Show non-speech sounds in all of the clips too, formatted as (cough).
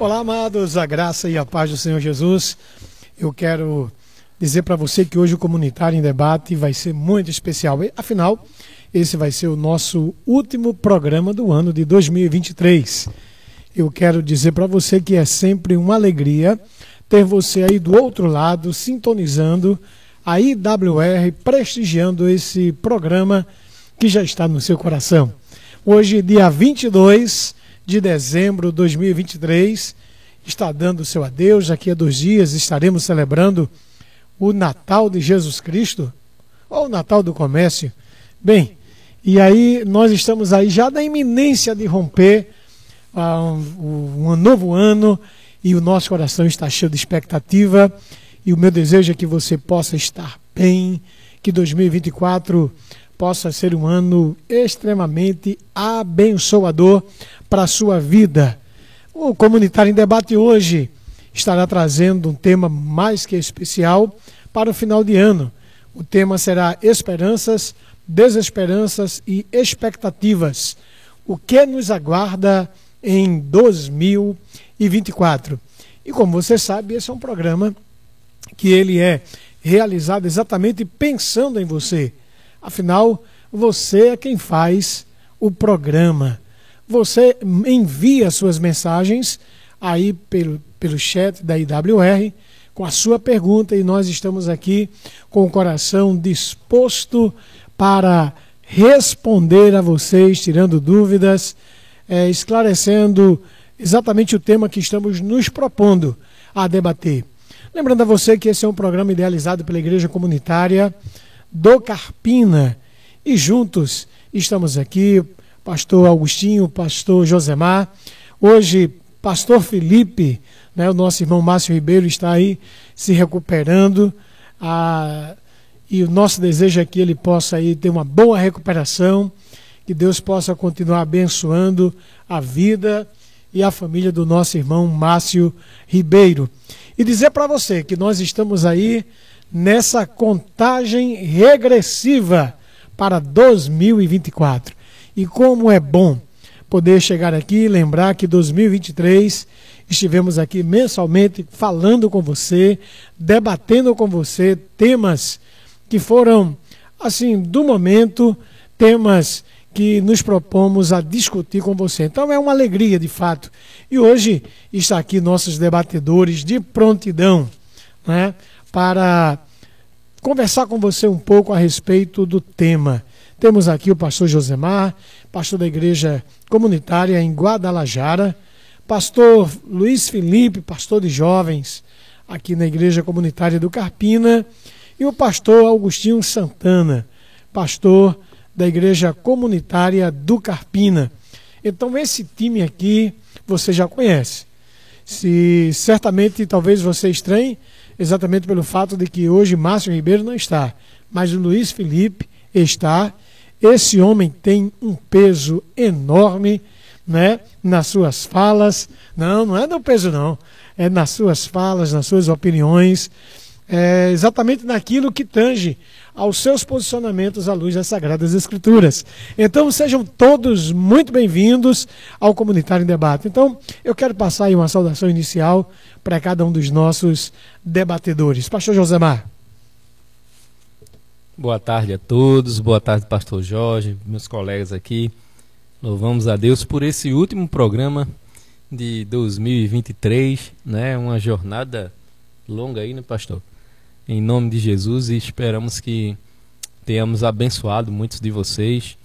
Olá, amados, a graça e a paz do Senhor Jesus. Eu quero dizer para você que hoje o Comunitário em Debate vai ser muito especial. Afinal, esse vai ser o nosso último programa do ano de 2023. Eu quero dizer para você que é sempre uma alegria ter você aí do outro lado, sintonizando a IWR, prestigiando esse programa que já está no seu coração. Hoje, dia 22 de dezembro de 2023, está dando seu adeus. Daqui a dois dias estaremos celebrando o Natal de Jesus Cristo, ou o Natal do Comércio. Bem, e aí nós estamos aí já na iminência de romper uh, um, um novo ano e o nosso coração está cheio de expectativa. E o meu desejo é que você possa estar bem, que 2024 possa ser um ano extremamente abençoador para a sua vida. O Comunitário em Debate hoje estará trazendo um tema mais que especial para o final de ano. O tema será Esperanças, Desesperanças e Expectativas. O que nos aguarda em 2024? E como você sabe, esse é um programa que ele é realizado exatamente pensando em você. Afinal, você é quem faz o programa. Você envia suas mensagens aí pelo, pelo chat da IWR com a sua pergunta e nós estamos aqui com o coração disposto para responder a vocês, tirando dúvidas, é, esclarecendo exatamente o tema que estamos nos propondo a debater. Lembrando a você que esse é um programa idealizado pela Igreja Comunitária do Carpina. E juntos estamos aqui, pastor Augustinho, pastor Josemar, hoje pastor Felipe, né, o nosso irmão Márcio Ribeiro está aí se recuperando. A, e o nosso desejo é que ele possa aí ter uma boa recuperação, que Deus possa continuar abençoando a vida e a família do nosso irmão Márcio Ribeiro. E dizer para você que nós estamos aí nessa contagem regressiva para 2024. E como é bom poder chegar aqui e lembrar que 2023 estivemos aqui mensalmente falando com você, debatendo com você temas que foram assim do momento, temas que nos propomos a discutir com você. Então é uma alegria de fato. E hoje está aqui nossos debatedores de prontidão, né, para conversar com você um pouco a respeito do tema. Temos aqui o pastor Josemar, pastor da igreja comunitária em Guadalajara, pastor Luiz Felipe, pastor de jovens aqui na igreja comunitária do Carpina, e o pastor Augustinho Santana, pastor da Igreja Comunitária do Carpina. Então, esse time aqui você já conhece. Se certamente talvez você estranhe, exatamente pelo fato de que hoje Márcio Ribeiro não está, mas o Luiz Felipe está. Esse homem tem um peso enorme, né, nas suas falas. Não, não é no peso não, é nas suas falas, nas suas opiniões, é exatamente naquilo que tange aos seus posicionamentos à luz das Sagradas Escrituras. Então sejam todos muito bem-vindos ao Comunitário em Debate. Então eu quero passar aí uma saudação inicial para cada um dos nossos debatedores. Pastor Josemar. Boa tarde a todos, boa tarde, Pastor Jorge, meus colegas aqui. Louvamos a Deus por esse último programa de 2023, né? Uma jornada longa aí, né, pastor? Em nome de Jesus e esperamos que tenhamos abençoado muitos de vocês,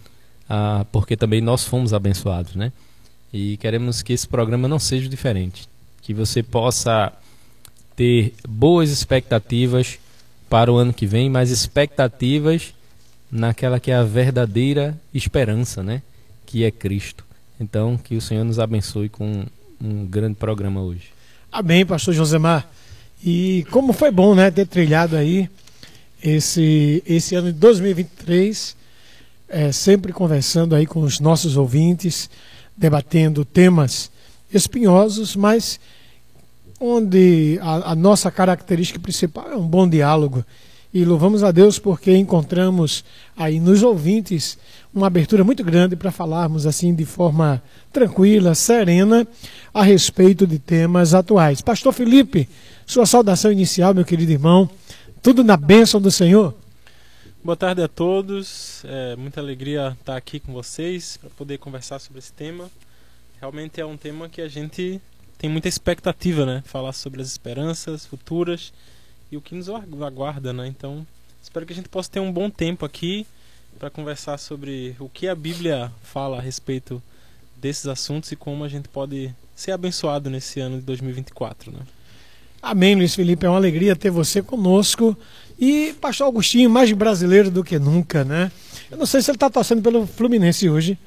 ah, porque também nós fomos abençoados, né? E queremos que esse programa não seja diferente, que você possa ter boas expectativas para o ano que vem, mas expectativas naquela que é a verdadeira esperança, né? Que é Cristo. Então, que o Senhor nos abençoe com um grande programa hoje. Amém, pastor Josemar. E como foi bom, né, ter trilhado aí esse, esse ano de 2023, é, sempre conversando aí com os nossos ouvintes, debatendo temas espinhosos, mas onde a, a nossa característica principal é um bom diálogo. E louvamos a Deus porque encontramos aí nos ouvintes uma abertura muito grande para falarmos assim de forma tranquila, serena, a respeito de temas atuais. Pastor Felipe, sua saudação inicial, meu querido irmão. Tudo na bênção do Senhor. Boa tarde a todos. É muita alegria estar aqui com vocês para poder conversar sobre esse tema. Realmente é um tema que a gente tem muita expectativa, né? Falar sobre as esperanças futuras e o que nos aguarda, né? Então, espero que a gente possa ter um bom tempo aqui para conversar sobre o que a Bíblia fala a respeito desses assuntos e como a gente pode ser abençoado nesse ano de 2024, né? Amém, Luiz Felipe. É uma alegria ter você conosco. E Pastor Augustinho, mais brasileiro do que nunca, né? Eu não sei se ele está torcendo pelo Fluminense hoje.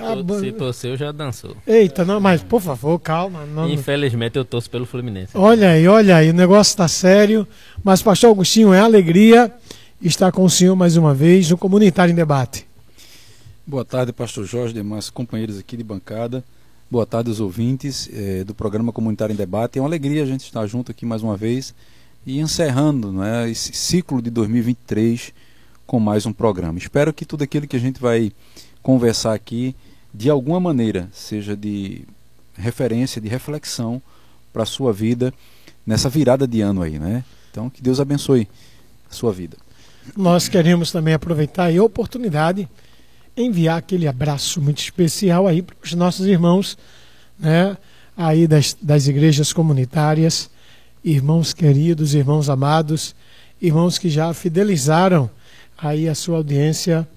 Ah, se torceu, já dançou. Eita, não, mas por favor, calma. Não... Infelizmente eu torço pelo Fluminense. Olha aí, olha aí, o negócio está sério. Mas, Pastor Agostinho, é alegria estar com o senhor mais uma vez no Comunitário em Debate. Boa tarde, Pastor Jorge, demais companheiros aqui de bancada. Boa tarde aos ouvintes eh, do programa Comunitário em Debate. É uma alegria a gente estar junto aqui mais uma vez e encerrando né, esse ciclo de 2023 com mais um programa. Espero que tudo aquilo que a gente vai conversar aqui, de alguma maneira, seja de referência, de reflexão para a sua vida nessa virada de ano aí, né? Então, que Deus abençoe a sua vida. Nós queremos também aproveitar a oportunidade enviar aquele abraço muito especial aí para os nossos irmãos, né? Aí das, das igrejas comunitárias, irmãos queridos, irmãos amados, irmãos que já fidelizaram aí a sua audiência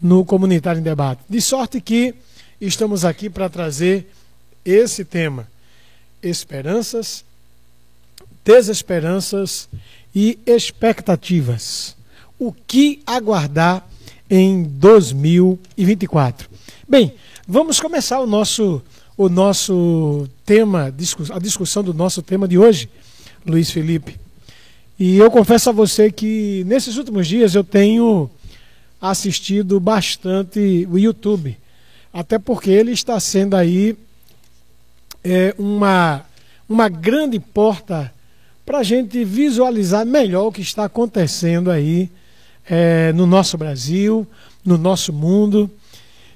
no Comunitário em Debate. De sorte que estamos aqui para trazer esse tema: esperanças, desesperanças e expectativas. O que aguardar em 2024? Bem, vamos começar o nosso o nosso tema, a discussão do nosso tema de hoje, Luiz Felipe. E eu confesso a você que nesses últimos dias eu tenho assistido bastante o YouTube, até porque ele está sendo aí é, uma, uma grande porta para a gente visualizar melhor o que está acontecendo aí é, no nosso Brasil, no nosso mundo.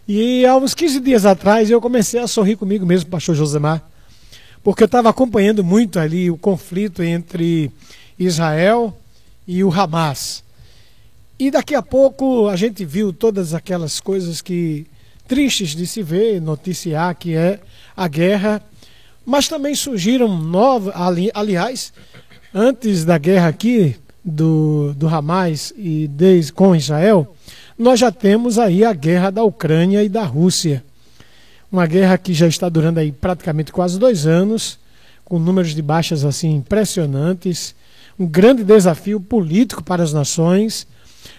E há uns 15 dias atrás eu comecei a sorrir comigo mesmo, pastor Josemar, porque eu estava acompanhando muito ali o conflito entre Israel e o Hamas. E daqui a pouco a gente viu todas aquelas coisas que tristes de se ver, noticiar que é a guerra, mas também surgiram novas, ali, aliás, antes da guerra aqui do, do Hamas e desde, com Israel, nós já temos aí a guerra da Ucrânia e da Rússia. Uma guerra que já está durando aí praticamente quase dois anos, com números de baixas assim impressionantes, um grande desafio político para as nações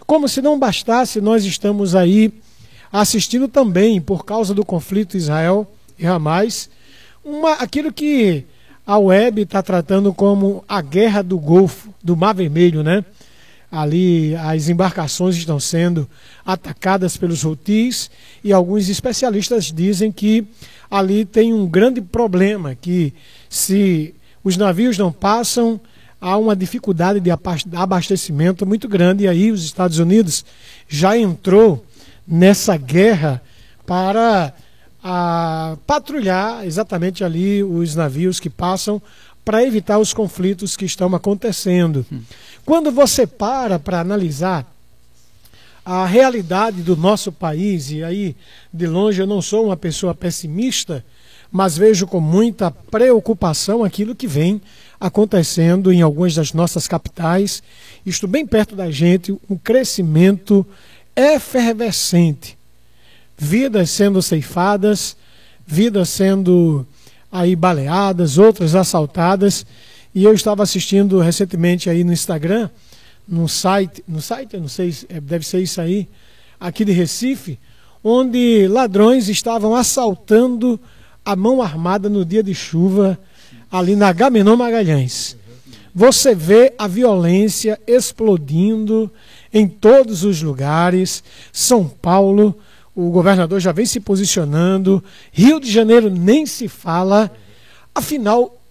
como se não bastasse, nós estamos aí assistindo também, por causa do conflito Israel e Hamas, uma, aquilo que a web está tratando como a guerra do Golfo, do Mar Vermelho, né? Ali as embarcações estão sendo atacadas pelos Houthis e alguns especialistas dizem que ali tem um grande problema, que se os navios não passam, há uma dificuldade de abastecimento muito grande. E aí os Estados Unidos já entrou nessa guerra para a, patrulhar exatamente ali os navios que passam para evitar os conflitos que estão acontecendo. Hum. Quando você para para analisar a realidade do nosso país, e aí de longe eu não sou uma pessoa pessimista, mas vejo com muita preocupação aquilo que vem acontecendo em algumas das nossas capitais, isto bem perto da gente, um crescimento efervescente. Vidas sendo ceifadas, vidas sendo aí baleadas, outras assaltadas. E eu estava assistindo recentemente aí no Instagram, no site, no site, eu não sei, é, deve ser isso aí, aqui de Recife, onde ladrões estavam assaltando a mão armada no dia de chuva ali na Gamenon Magalhães. Você vê a violência explodindo em todos os lugares. São Paulo, o governador já vem se posicionando. Rio de Janeiro nem se fala. Afinal,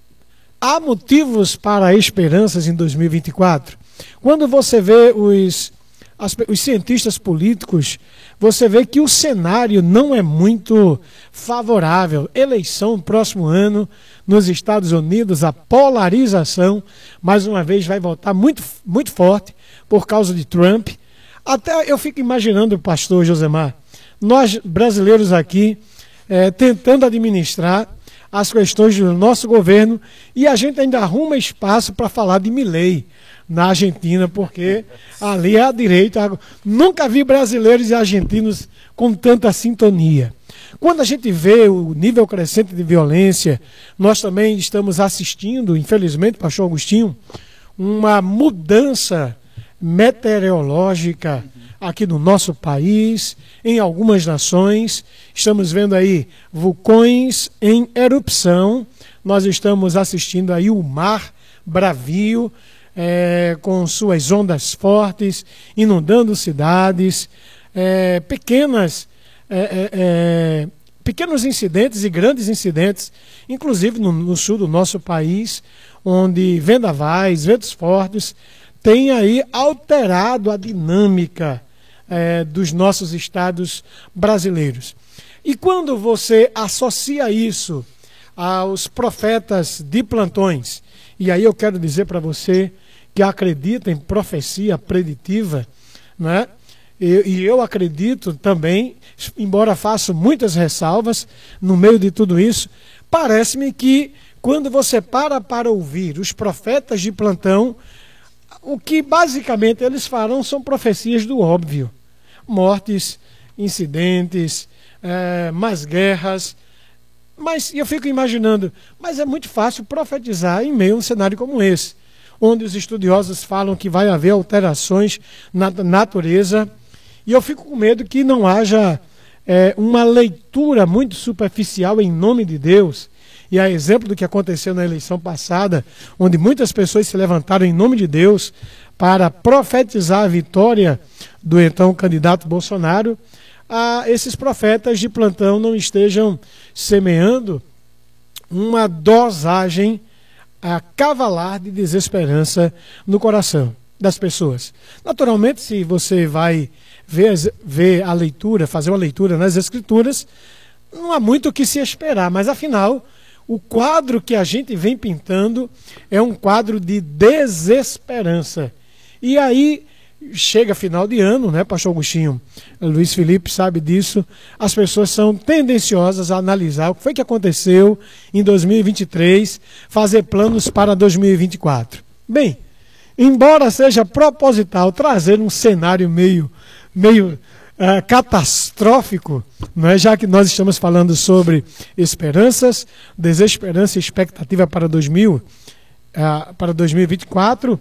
há motivos para esperanças em 2024? Quando você vê os, as, os cientistas políticos, você vê que o cenário não é muito favorável. Eleição próximo ano nos Estados Unidos, a polarização, mais uma vez, vai voltar muito, muito forte por causa de Trump. Até eu fico imaginando, pastor Josemar, nós brasileiros aqui é, tentando administrar as questões do nosso governo e a gente ainda arruma espaço para falar de Milley na Argentina, porque ali é a direita. Nunca vi brasileiros e argentinos com tanta sintonia. Quando a gente vê o nível crescente de violência, nós também estamos assistindo, infelizmente, pastor Agostinho, uma mudança meteorológica aqui no nosso país, em algumas nações. Estamos vendo aí vulcões em erupção. Nós estamos assistindo aí o mar bravio, é, com suas ondas fortes, inundando cidades, é, pequenas, é, pequenos incidentes e grandes incidentes, inclusive no, no sul do nosso país, onde vendavais, ventos fortes, têm aí alterado a dinâmica é, dos nossos estados brasileiros. E quando você associa isso aos profetas de plantões, e aí eu quero dizer para você que acredita em profecia preditiva, né? E, eu acredito também, embora faça muitas ressalvas no meio de tudo isso, parece-me que quando você para para ouvir os profetas de plantão, o que basicamente eles farão são profecias do óbvio mortes, incidentes, é, mais guerras. Mas eu fico imaginando, mas é muito fácil profetizar em meio a um cenário como esse, onde os estudiosos falam que vai haver alterações na natureza, e eu fico com medo que não haja é, uma leitura muito superficial em nome de Deus. E a exemplo do que aconteceu na eleição passada, onde muitas pessoas se levantaram em nome de Deus para profetizar a vitória do então candidato Bolsonaro, a esses profetas de plantão não estejam semeando uma dosagem a cavalar de desesperança no coração das pessoas. Naturalmente, se você vai ver, ver a leitura, fazer uma leitura nas escrituras, não há muito o que se esperar, mas afinal, o quadro que a gente vem pintando é um quadro de desesperança. E aí chega final de ano, né, Pastor Agostinho? Luiz Felipe sabe disso. As pessoas são tendenciosas a analisar o que foi que aconteceu em 2023, fazer planos para 2024. Bem, embora seja proposital trazer um cenário meio, meio uh, catastrófico, não é? já que nós estamos falando sobre esperanças, desesperança e expectativa para, 2000, uh, para 2024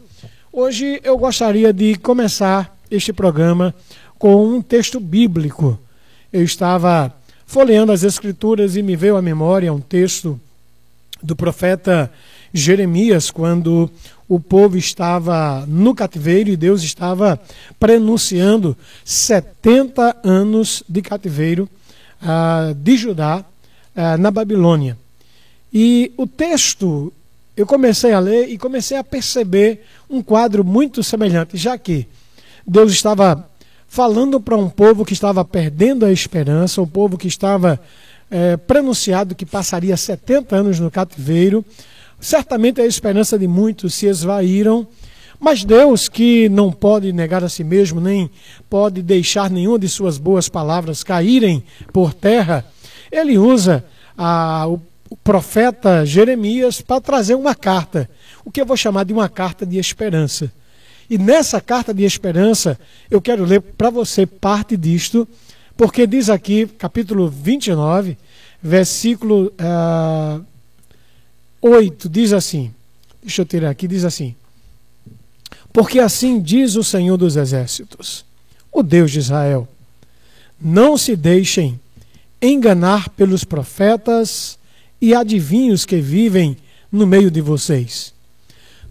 Hoje eu gostaria de começar este programa com um texto bíblico. Eu estava folheando as Escrituras e me veio à memória um texto do profeta Jeremias, quando o povo estava no cativeiro e Deus estava prenunciando 70 anos de cativeiro uh, de Judá uh, na Babilônia. E o texto eu comecei a ler e comecei a perceber um quadro muito semelhante, já que Deus estava falando para um povo que estava perdendo a esperança, um povo que estava é, pronunciado que passaria 70 anos no cativeiro. Certamente a esperança de muitos se esvaíram, mas Deus, que não pode negar a si mesmo, nem pode deixar nenhuma de suas boas palavras caírem por terra, ele usa a, o o profeta Jeremias para trazer uma carta, o que eu vou chamar de uma carta de esperança. E nessa carta de esperança, eu quero ler para você parte disto, porque diz aqui, capítulo 29, versículo uh, ah, 8, diz assim: deixa eu tirar aqui, diz assim: Porque assim diz o Senhor dos Exércitos, o Deus de Israel: Não se deixem enganar pelos profetas e adivinhos que vivem no meio de vocês.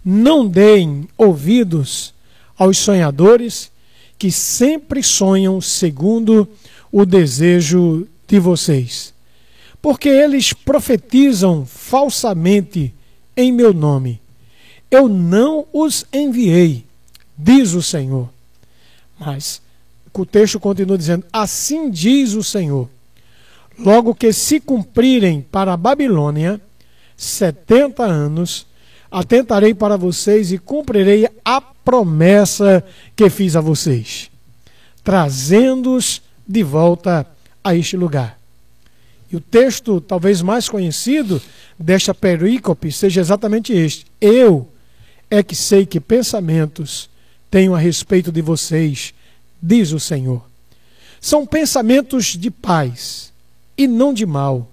Não deem ouvidos aos sonhadores que sempre sonham segundo o desejo de vocês, porque eles profetizam falsamente em meu nome. Eu não os enviei, diz o Senhor. Mas o texto continua dizendo: Assim diz o Senhor. Logo que se cumprirem para a Babilônia setenta anos, atentarei para vocês e cumprirei a promessa que fiz a vocês, trazendo-os de volta a este lugar. E o texto talvez mais conhecido desta perícope seja exatamente este: Eu é que sei que pensamentos tenho a respeito de vocês, diz o Senhor. São pensamentos de paz e não de mal,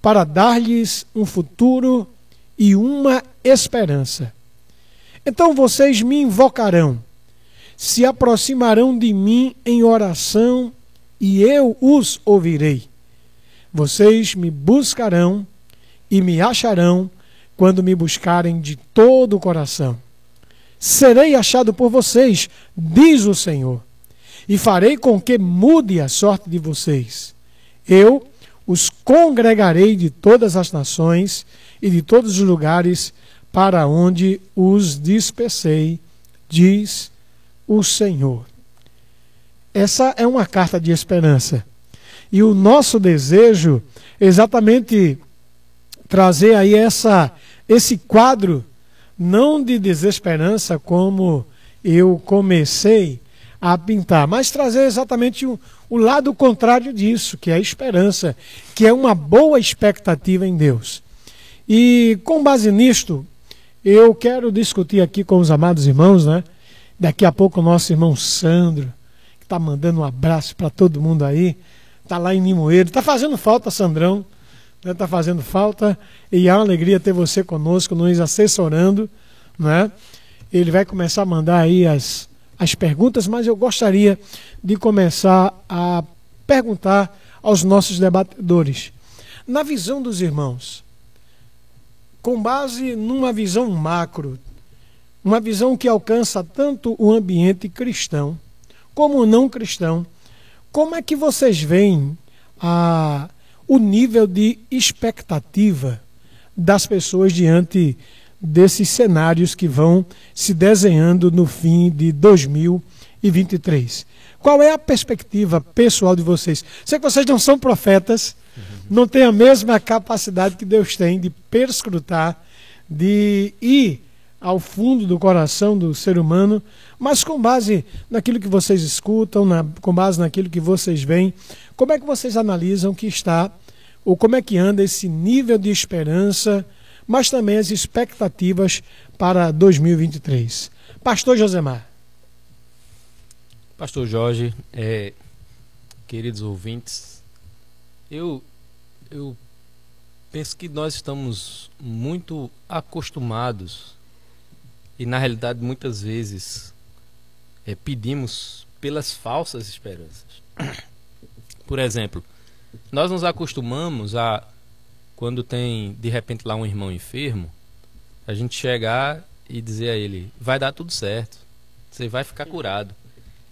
para dar-lhes um futuro e uma esperança. Então vocês me invocarão, se aproximarão de mim em oração e eu os ouvirei. Vocês me buscarão e me acharão quando me buscarem de todo o coração. Serei achado por vocês, diz o Senhor, e farei com que mude a sorte de vocês. Eu os congregarei de todas as nações e de todos os lugares para onde os dispersei, diz o Senhor. Essa é uma carta de esperança. E o nosso desejo é exatamente trazer aí essa, esse quadro, não de desesperança, como eu comecei a pintar, mas trazer exatamente o, o lado contrário disso, que é a esperança, que é uma boa expectativa em Deus. E com base nisto, eu quero discutir aqui com os amados irmãos, né? Daqui a pouco o nosso irmão Sandro, que está mandando um abraço para todo mundo aí, está lá em Nimoeiro. Está fazendo falta, Sandrão. Está né? Tá fazendo falta. E é uma alegria ter você conosco, nos assessorando. Né? Ele vai começar a mandar aí as, as perguntas, mas eu gostaria de começar a perguntar aos nossos debatedores. Na visão dos irmãos, com base numa visão macro, uma visão que alcança tanto o ambiente cristão como o não cristão, como é que vocês veem a, o nível de expectativa das pessoas diante desses cenários que vão se desenhando no fim de 2023? Qual é a perspectiva pessoal de vocês? Sei que vocês não são profetas, não têm a mesma capacidade que Deus tem de perscrutar, de ir ao fundo do coração do ser humano, mas com base naquilo que vocês escutam, na, com base naquilo que vocês veem, como é que vocês analisam que está, ou como é que anda esse nível de esperança, mas também as expectativas para 2023? Pastor Josemar. Pastor Jorge, é, queridos ouvintes, eu, eu penso que nós estamos muito acostumados e na realidade muitas vezes é, pedimos pelas falsas esperanças. Por exemplo, nós nos acostumamos a quando tem de repente lá um irmão enfermo, a gente chegar e dizer a ele: vai dar tudo certo, você vai ficar curado.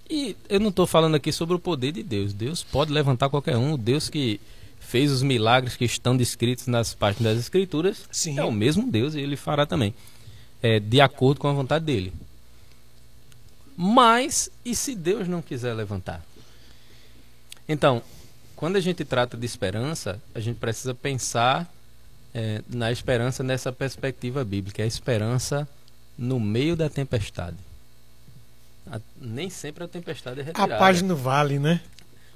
E eu não estou falando aqui sobre o poder de Deus. Deus pode levantar qualquer um. Deus que fez os milagres que estão descritos nas páginas das Escrituras Sim. é o mesmo Deus e ele fará também é, de acordo com a vontade dele. Mas, e se Deus não quiser levantar? Então, quando a gente trata de esperança, a gente precisa pensar é, na esperança nessa perspectiva bíblica, a esperança no meio da tempestade. A, nem sempre a tempestade é retirada. A paz no vale, né?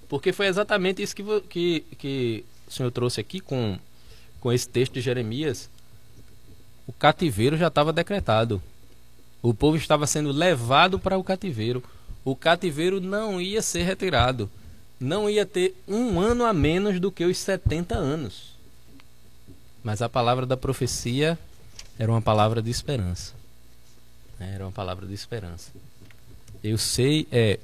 Porque foi exatamente isso que, que, que o senhor trouxe aqui com, com esse texto de Jeremias, o cativeiro já estava decretado. O povo estava sendo levado para o cativeiro. O cativeiro não ia ser retirado. Não ia ter um ano a menos do que os 70 anos. Mas a palavra da profecia era uma palavra de esperança. Era uma palavra de esperança. Eu sei, é,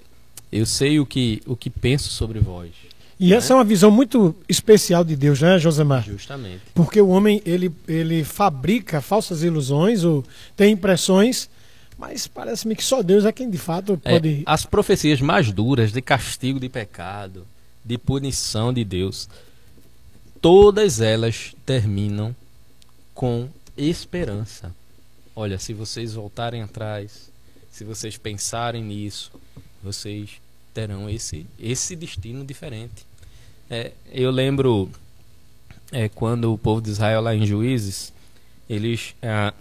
eu sei o que, o que penso sobre vós. E essa é uma visão muito especial de Deus, né, Josemar? Justamente. Porque o homem ele, ele fabrica falsas ilusões ou tem impressões, mas parece-me que só Deus é quem de fato é, pode. É, as profecias mais duras de castigo de pecado, de punição de Deus, todas elas terminam com esperança. Olha, se vocês voltarem atrás, se vocês pensarem nisso, vocês terão esse, esse destino diferente. É, eu lembro é, quando o povo de Israel lá em Juízes, eles é,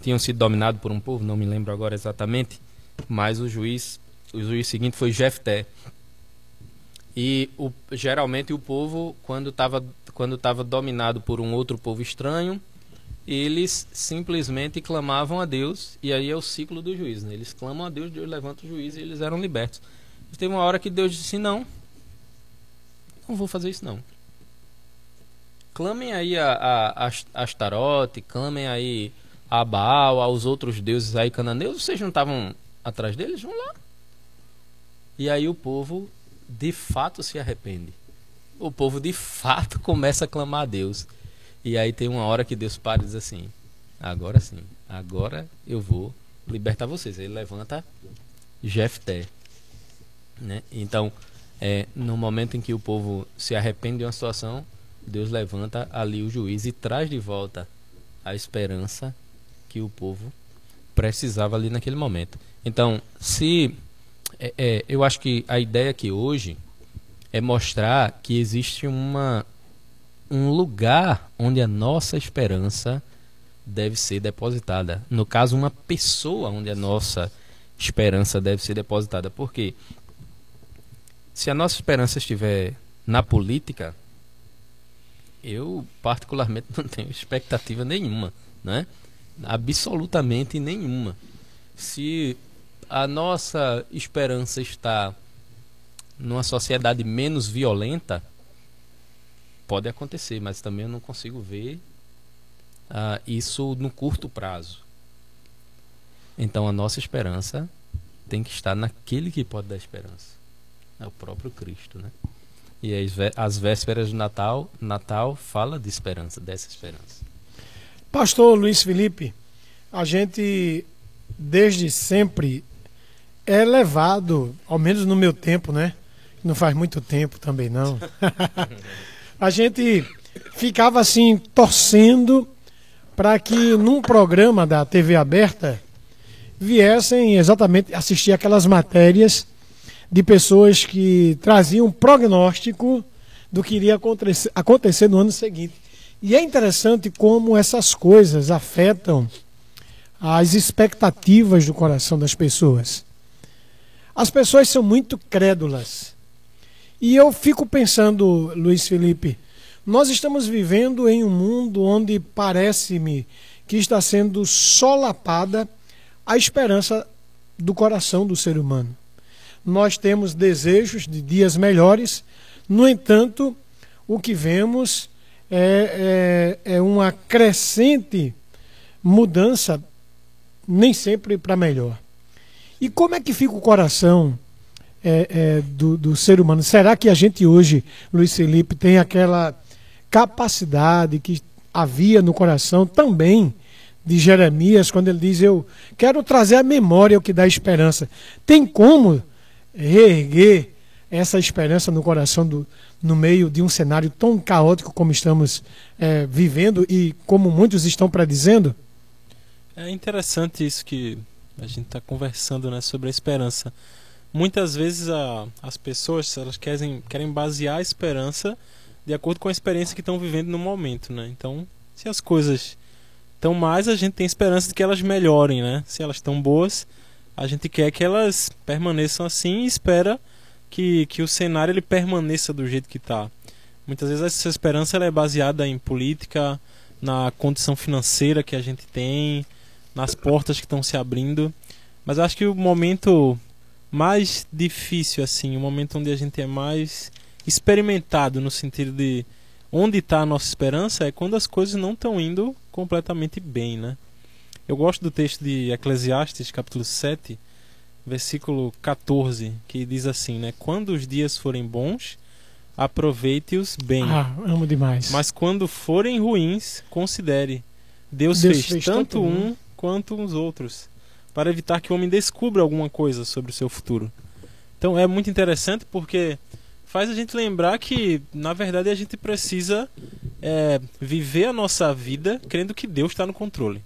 tinham sido dominados por um povo, não me lembro agora exatamente, mas o juiz, o juiz seguinte foi Jefté. E o, geralmente o povo, quando estava quando tava dominado por um outro povo estranho, eles simplesmente clamavam a Deus, e aí é o ciclo do juiz. Né? Eles clamam a Deus, Deus levanta o juiz e eles eram libertos. Mas teve uma hora que Deus disse: Não, não vou fazer isso não. Clamem aí a, a, a Astarote, clamem aí a Baal, aos outros deuses aí cananeus. Vocês não estavam atrás deles? Vão lá. E aí o povo de fato se arrepende. O povo de fato (laughs) começa a clamar a Deus. E aí tem uma hora que Deus para e diz assim: agora sim, agora eu vou libertar vocês. Ele levanta Jefté. Né? Então, é, no momento em que o povo se arrepende de uma situação, Deus levanta ali o juiz e traz de volta a esperança que o povo precisava ali naquele momento. Então, se é, é, eu acho que a ideia aqui hoje é mostrar que existe uma um lugar onde a nossa esperança deve ser depositada. No caso, uma pessoa onde a nossa esperança deve ser depositada. Por quê? Se a nossa esperança estiver na política, eu particularmente (laughs) não tenho expectativa nenhuma, né? Absolutamente nenhuma. Se a nossa esperança está numa sociedade menos violenta, pode acontecer, mas também eu não consigo ver uh, isso no curto prazo. Então a nossa esperança tem que estar naquele que pode dar esperança, é o próprio Cristo, né? E as vésperas de Natal, Natal fala de esperança, dessa esperança. Pastor Luiz Felipe, a gente desde sempre é levado, ao menos no meu tempo, né? Não faz muito tempo também não. (laughs) a gente ficava assim torcendo para que num programa da TV aberta viessem exatamente assistir aquelas matérias de pessoas que traziam prognóstico do que iria acontecer no ano seguinte. E é interessante como essas coisas afetam as expectativas do coração das pessoas. As pessoas são muito crédulas. E eu fico pensando, Luiz Felipe, nós estamos vivendo em um mundo onde parece-me que está sendo solapada a esperança do coração do ser humano nós temos desejos de dias melhores, no entanto, o que vemos é, é, é uma crescente mudança, nem sempre para melhor. E como é que fica o coração é, é, do, do, ser humano? Será que a gente hoje, Luiz Felipe, tem aquela capacidade que havia no coração também de Jeremias, quando ele diz: Eu quero trazer a memória o que dá esperança? Tem como reerguer essa esperança no coração do, no meio de um cenário tão caótico como estamos é, vivendo e como muitos estão predizendo? É interessante isso que a gente está conversando né, sobre a esperança. Muitas vezes a, as pessoas elas querem, querem basear a esperança de acordo com a experiência que estão vivendo no momento. Né? Então, se as coisas estão mais, a gente tem esperança de que elas melhorem. Né? Se elas estão boas, a gente quer que elas permaneçam assim e espera que, que o cenário ele permaneça do jeito que está. Muitas vezes essa esperança ela é baseada em política, na condição financeira que a gente tem, nas portas que estão se abrindo. Mas acho que o momento mais difícil, assim, o momento onde a gente é mais experimentado no sentido de onde está a nossa esperança é quando as coisas não estão indo completamente bem, né? Eu gosto do texto de Eclesiastes, capítulo 7, versículo 14, que diz assim, né? Quando os dias forem bons, aproveite-os bem. Ah, amo demais. Mas quando forem ruins, considere. Deus, Deus fez, fez, tanto, tanto um quanto os outros, para evitar que o homem descubra alguma coisa sobre o seu futuro. Então é muito interessante porque faz a gente lembrar que, na verdade, a gente precisa é, viver a nossa vida crendo que Deus está no controle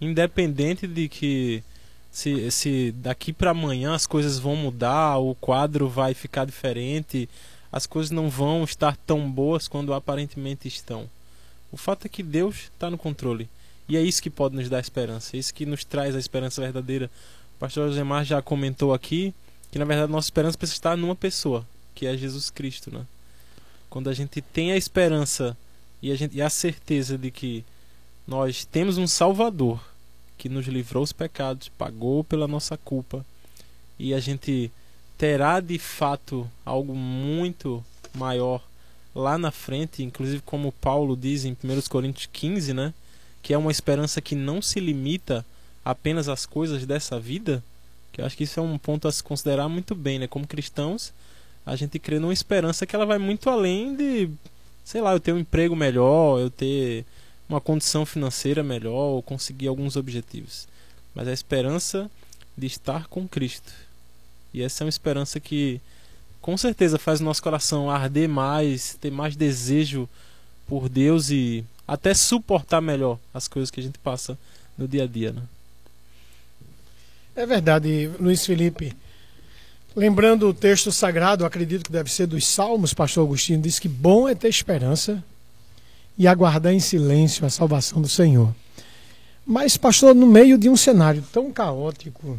independente de que se, se daqui para amanhã as coisas vão mudar, o quadro vai ficar diferente, as coisas não vão estar tão boas quando aparentemente estão. O fato é que Deus está no controle. E é isso que pode nos dar esperança, é isso que nos traz a esperança verdadeira. O pastor Josemar já comentou aqui que na verdade nossa esperança precisa estar numa pessoa, que é Jesus Cristo, né? Quando a gente tem a esperança e a, gente, e a certeza de que nós temos um Salvador que nos livrou os pecados, pagou pela nossa culpa e a gente terá de fato algo muito maior lá na frente, inclusive como Paulo diz em 1 Coríntios 15, né? Que é uma esperança que não se limita apenas às coisas dessa vida, que eu acho que isso é um ponto a se considerar muito bem, né? Como cristãos, a gente crê numa esperança que ela vai muito além de, sei lá, eu ter um emprego melhor, eu ter uma condição financeira melhor, ou conseguir alguns objetivos. Mas a esperança de estar com Cristo. E essa é uma esperança que com certeza faz o nosso coração arder mais, ter mais desejo por Deus e até suportar melhor as coisas que a gente passa no dia a dia, né? É verdade, Luiz Felipe. Lembrando o texto sagrado, acredito que deve ser dos Salmos, pastor Agostinho diz que bom é ter esperança e aguardar em silêncio a salvação do Senhor. Mas, pastor, no meio de um cenário tão caótico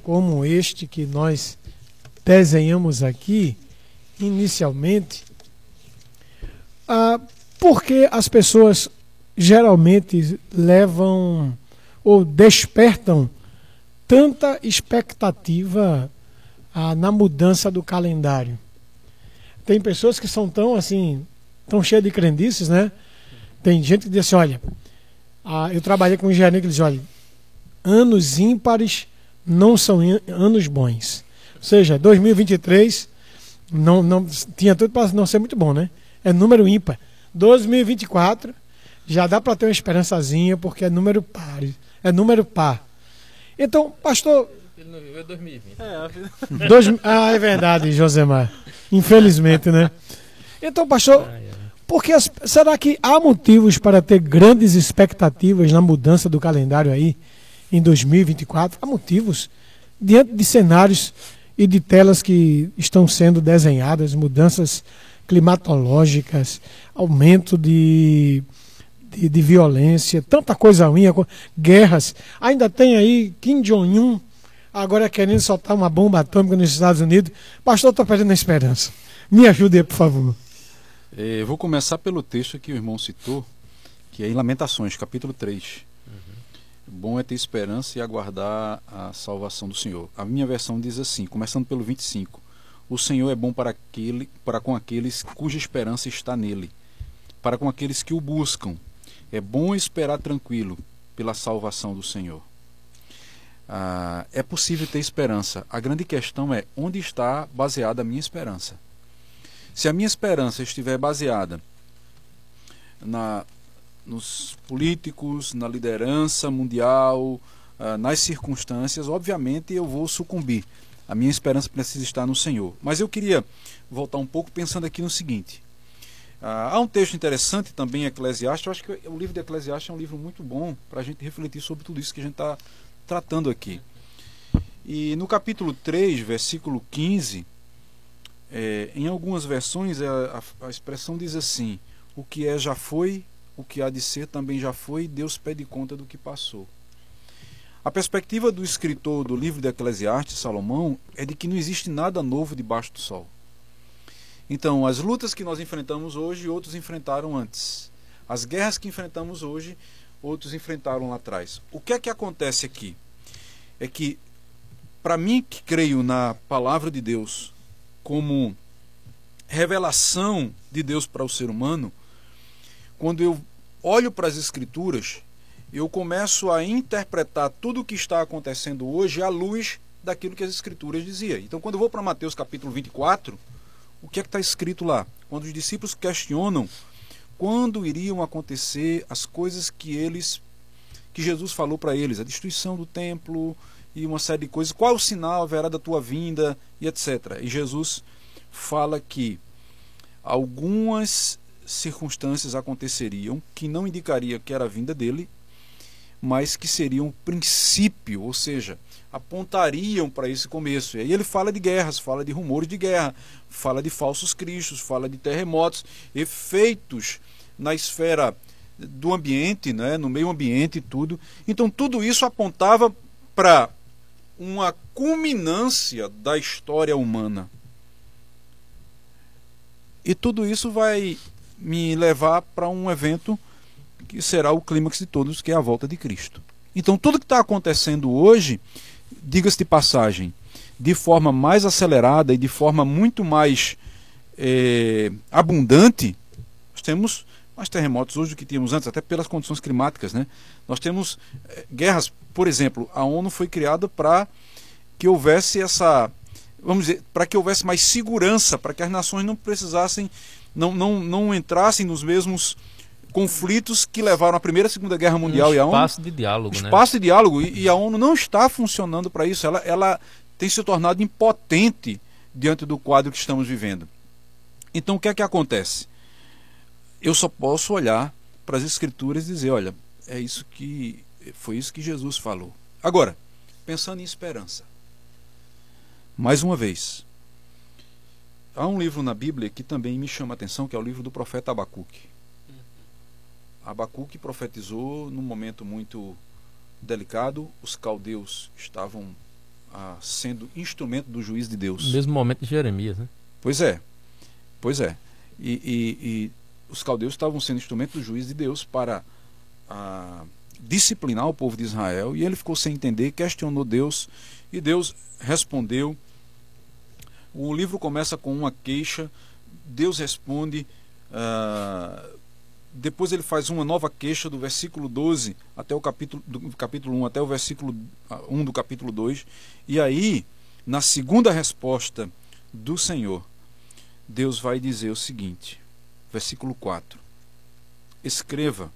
como este que nós desenhamos aqui, inicialmente, ah, porque as pessoas geralmente levam ou despertam tanta expectativa ah, na mudança do calendário. Tem pessoas que são tão assim, tão cheias de crendices, né? Tem gente que diz assim, olha, ah, eu trabalhei com um engenheiro que diz, olha, anos ímpares não são anos bons. Ou seja, 2023 não, não tinha tudo para não ser muito bom, né? É número ímpar. 2024 já dá para ter uma esperançazinha porque é número par. É número par. Então, pastor. Ele não viveu 2020. É, Dois, (laughs) ah, é verdade, Josemar. Infelizmente, né? Então, pastor, porque as, será que há motivos para ter grandes expectativas na mudança do calendário aí em 2024? Há motivos diante de cenários e de telas que estão sendo desenhadas, mudanças climatológicas, aumento de de, de violência, tanta coisa ruim, guerras. Ainda tem aí Kim Jong-un agora querendo soltar uma bomba atômica nos Estados Unidos. Pastor, estou perdendo a esperança. Me ajude aí, por favor. É, vou começar pelo texto que o irmão citou, que é em Lamentações, capítulo 3. Uhum. Bom é ter esperança e aguardar a salvação do Senhor. A minha versão diz assim, começando pelo 25. O Senhor é bom para, aquele, para com aqueles cuja esperança está nele, para com aqueles que o buscam. É bom esperar tranquilo pela salvação do Senhor. Ah, é possível ter esperança. A grande questão é onde está baseada a minha esperança. Se a minha esperança estiver baseada na, nos políticos, na liderança mundial, ah, nas circunstâncias, obviamente eu vou sucumbir. A minha esperança precisa estar no Senhor. Mas eu queria voltar um pouco pensando aqui no seguinte: ah, há um texto interessante também Eclesiastes. Eu acho que o livro de Eclesiastes é um livro muito bom para a gente refletir sobre tudo isso que a gente está tratando aqui. E no capítulo 3, versículo 15, é, em algumas versões a, a, a expressão diz assim: O que é já foi, o que há de ser também já foi, Deus pede conta do que passou. A perspectiva do escritor do livro de Eclesiastes, Salomão, é de que não existe nada novo debaixo do sol. Então, as lutas que nós enfrentamos hoje, outros enfrentaram antes. As guerras que enfrentamos hoje, outros enfrentaram lá atrás. O que é que acontece aqui? É que, para mim que creio na palavra de Deus como revelação de Deus para o ser humano, quando eu olho para as Escrituras, eu começo a interpretar tudo o que está acontecendo hoje à luz daquilo que as Escrituras diziam. Então, quando eu vou para Mateus capítulo 24 o que é que está escrito lá? Quando os discípulos questionam quando iriam acontecer as coisas que eles que Jesus falou para eles, a destruição do templo e uma série de coisas, qual o sinal haverá da tua vinda e etc. E Jesus fala que algumas circunstâncias aconteceriam que não indicaria que era a vinda dele, mas que seriam um princípio, ou seja, apontariam para esse começo. E aí ele fala de guerras, fala de rumores de guerra, fala de falsos cristos, fala de terremotos, efeitos na esfera do ambiente, né, no meio ambiente e tudo. Então tudo isso apontava para uma culminância da história humana. E tudo isso vai me levar para um evento que será o clímax de todos, que é a volta de Cristo. Então tudo que está acontecendo hoje diga-se de passagem, de forma mais acelerada e de forma muito mais é, abundante, nós temos mais terremotos hoje do que tínhamos antes, até pelas condições climáticas. Né? Nós temos é, guerras, por exemplo, a ONU foi criada para que houvesse essa. Vamos dizer, para que houvesse mais segurança, para que as nações não precisassem, não, não, não entrassem nos mesmos conflitos que levaram à Primeira e Segunda Guerra Mundial um e a ONU. Espaço de diálogo, né? Espaço de diálogo. E, e, a ONU não está funcionando para isso. Ela, ela tem se tornado impotente diante do quadro que estamos vivendo. Então o que é que acontece? Eu só posso olhar para as escrituras e dizer, olha, é isso que foi isso que Jesus falou. Agora, pensando em esperança. Mais uma vez, há um livro na Bíblia que também me chama a atenção, que é o livro do profeta Abacuque. Abacuque profetizou num momento muito delicado, os caldeus estavam ah, sendo instrumento do juiz de Deus. No mesmo momento de Jeremias, né? Pois é, pois é. E, e, e os caldeus estavam sendo instrumento do juiz de Deus para ah, disciplinar o povo de Israel, e ele ficou sem entender, questionou Deus, e Deus respondeu. O livro começa com uma queixa, Deus responde. Ah, depois ele faz uma nova queixa do versículo 12 até o capítulo, do capítulo 1 até o versículo 1 do capítulo 2. E aí, na segunda resposta do Senhor, Deus vai dizer o seguinte, versículo 4: Escreva: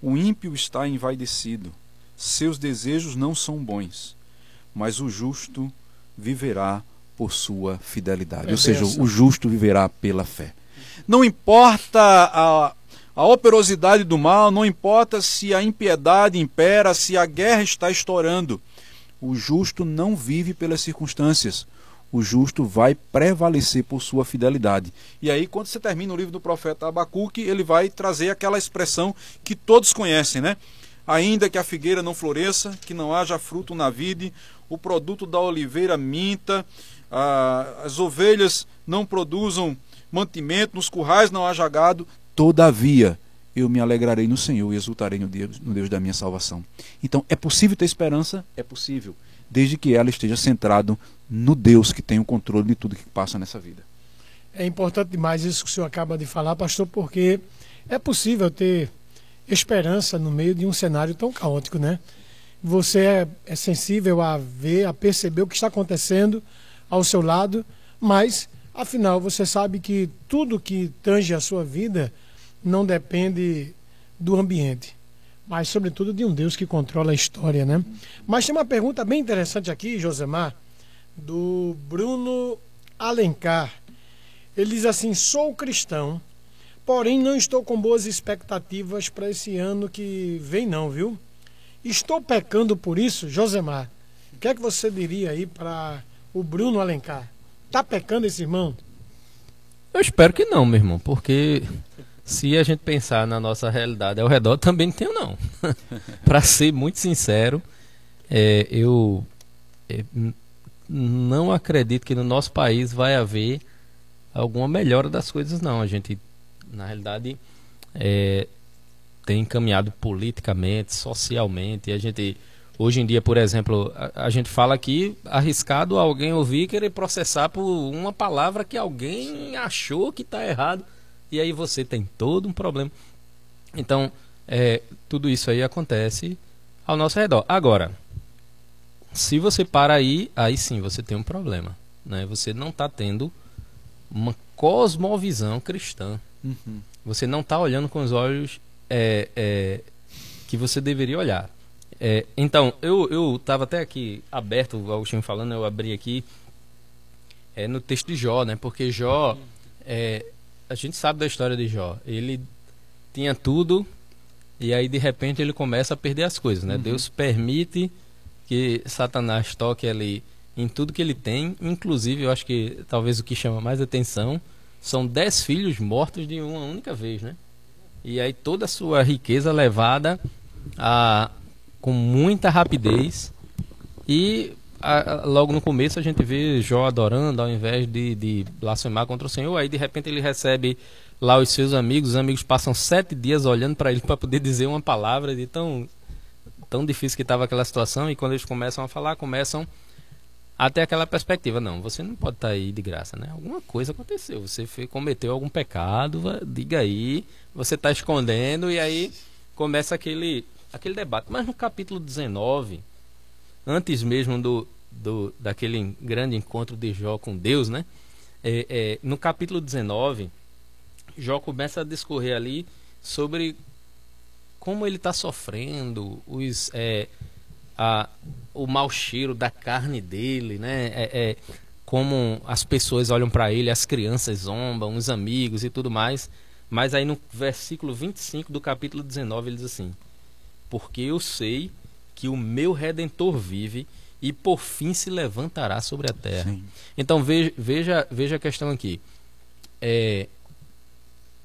O ímpio está envaidecido, seus desejos não são bons, mas o justo viverá por sua fidelidade. É Ou seja, o justo viverá pela fé. Não importa a, a operosidade do mal, não importa se a impiedade impera, se a guerra está estourando. O justo não vive pelas circunstâncias. O justo vai prevalecer por sua fidelidade. E aí, quando você termina o livro do profeta Abacuque, ele vai trazer aquela expressão que todos conhecem, né? Ainda que a figueira não floresça, que não haja fruto na vide, o produto da oliveira minta, as ovelhas não produzam mantimento, nos currais não haja gado, todavia eu me alegrarei no Senhor e exultarei no Deus, no Deus da minha salvação. Então, é possível ter esperança? É possível, desde que ela esteja centrado no Deus que tem o controle de tudo que passa nessa vida. É importante demais isso que o senhor acaba de falar, pastor, porque é possível ter esperança no meio de um cenário tão caótico, né? Você é, é sensível a ver, a perceber o que está acontecendo ao seu lado, mas afinal você sabe que tudo que tange a sua vida não depende do ambiente, mas sobretudo de um Deus que controla a história, né? Mas tem uma pergunta bem interessante aqui, Josemar, do Bruno Alencar. Ele diz assim: sou cristão, porém não estou com boas expectativas para esse ano que vem, não, viu? Estou pecando por isso, Josemar. O que é que você diria aí para o Bruno Alencar? Tá pecando esse irmão? Eu espero que não, meu irmão, porque se a gente pensar na nossa realidade ao redor, também não tenho não. (laughs) Para ser muito sincero, é, eu é, não acredito que no nosso país vai haver alguma melhora das coisas não. A gente, na realidade, é, tem caminhado politicamente, socialmente, a gente Hoje em dia, por exemplo, a, a gente fala aqui, arriscado alguém ouvir querer processar por uma palavra que alguém achou que está errado, e aí você tem todo um problema. Então, é, tudo isso aí acontece ao nosso redor. Agora, se você para aí, aí sim você tem um problema. Né? Você não está tendo uma cosmovisão cristã. Uhum. Você não está olhando com os olhos é, é, que você deveria olhar. É, então, eu estava até aqui aberto, o Agostinho falando, eu abri aqui é, no texto de Jó, né? Porque Jó, é, a gente sabe da história de Jó. Ele tinha tudo e aí de repente ele começa a perder as coisas, né? Uhum. Deus permite que Satanás toque ali em tudo que ele tem, inclusive eu acho que talvez o que chama mais atenção são dez filhos mortos de uma única vez, né? E aí toda a sua riqueza levada a, com muita rapidez e a- logo no começo a gente vê Jó adorando ao invés de, de blasfemar contra o Senhor. Aí de repente ele recebe lá os seus amigos. Os amigos passam sete dias olhando para ele para poder dizer uma palavra de tão, tão difícil que estava aquela situação. E quando eles começam a falar, começam a ter aquela perspectiva. Não, você não pode estar aí de graça, né? Alguma coisa aconteceu. Você fe- cometeu algum pecado, diga aí. Você está escondendo e aí começa aquele, aquele debate. Mas no capítulo 19 antes mesmo do, do daquele grande encontro de Jó com Deus, né? É, é, no capítulo 19, Jó começa a discorrer ali sobre como ele está sofrendo, os, é, a, o mau cheiro da carne dele, né? É, é, como as pessoas olham para ele, as crianças zombam, os amigos e tudo mais. Mas aí no versículo 25 do capítulo 19 ele diz assim: Porque eu sei que o meu redentor vive e por fim se levantará sobre a terra. Sim. Então veja, veja, veja a questão aqui. É,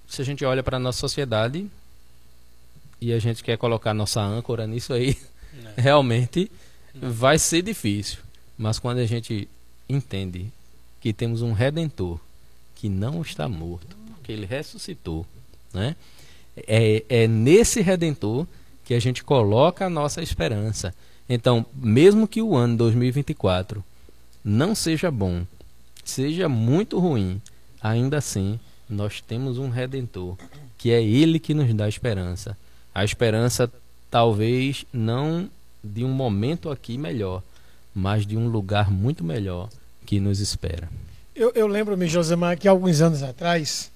se a gente olha para a nossa sociedade e a gente quer colocar nossa âncora nisso aí, Né? (laughs) realmente vai ser difícil. Mas quando a gente entende que temos um redentor que não está morto, porque ele ressuscitou, né? É, é nesse redentor que a gente coloca a nossa esperança. Então, mesmo que o ano 2024 não seja bom, seja muito ruim, ainda assim nós temos um redentor, que é ele que nos dá esperança. A esperança talvez não de um momento aqui melhor, mas de um lugar muito melhor que nos espera. Eu, eu lembro-me, Josemar, que alguns anos atrás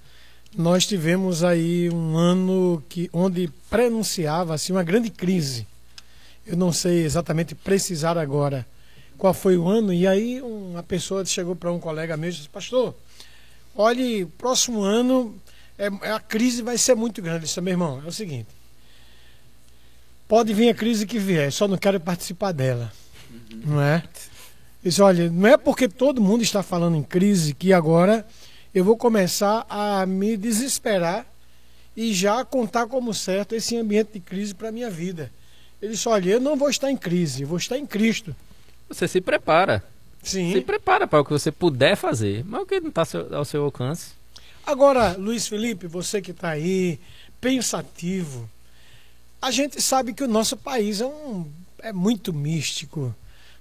nós tivemos aí um ano que, onde prenunciava assim, uma grande crise. Eu não sei exatamente precisar agora qual foi o ano, e aí uma pessoa chegou para um colega meu e disse, pastor, olhe, próximo ano é, a crise vai ser muito grande. Eu disse, meu irmão, é o seguinte, pode vir a crise que vier, só não quero participar dela. Não é? Disse, olha, não é porque todo mundo está falando em crise que agora eu vou começar a me desesperar e já contar como certo esse ambiente de crise para a minha vida. Ele disse, olha, eu não vou estar em crise, eu vou estar em Cristo. Você se prepara, Sim. se prepara para o que você puder fazer, mas o que não está ao seu alcance. Agora, Luiz Felipe, você que está aí, pensativo, a gente sabe que o nosso país é, um, é muito místico.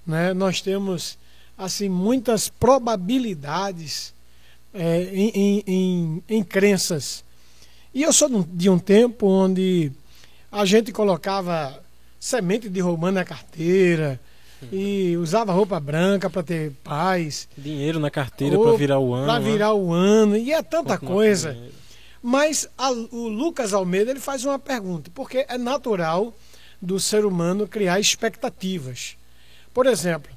Né? Nós temos assim muitas probabilidades é, em, em, em, em crenças. E eu sou de um- tempo onde a gente colocava semente de romã na carteira e usava roupa branca para ter paz, Dinheiro na carteira para virar o ano. para né? virar o ano, e é tanta coisa. dinheiro. Mas a- o Lucas Almeida ele faz uma pergunta, porque é natural do ser humano criar expectativas. Por exemplo,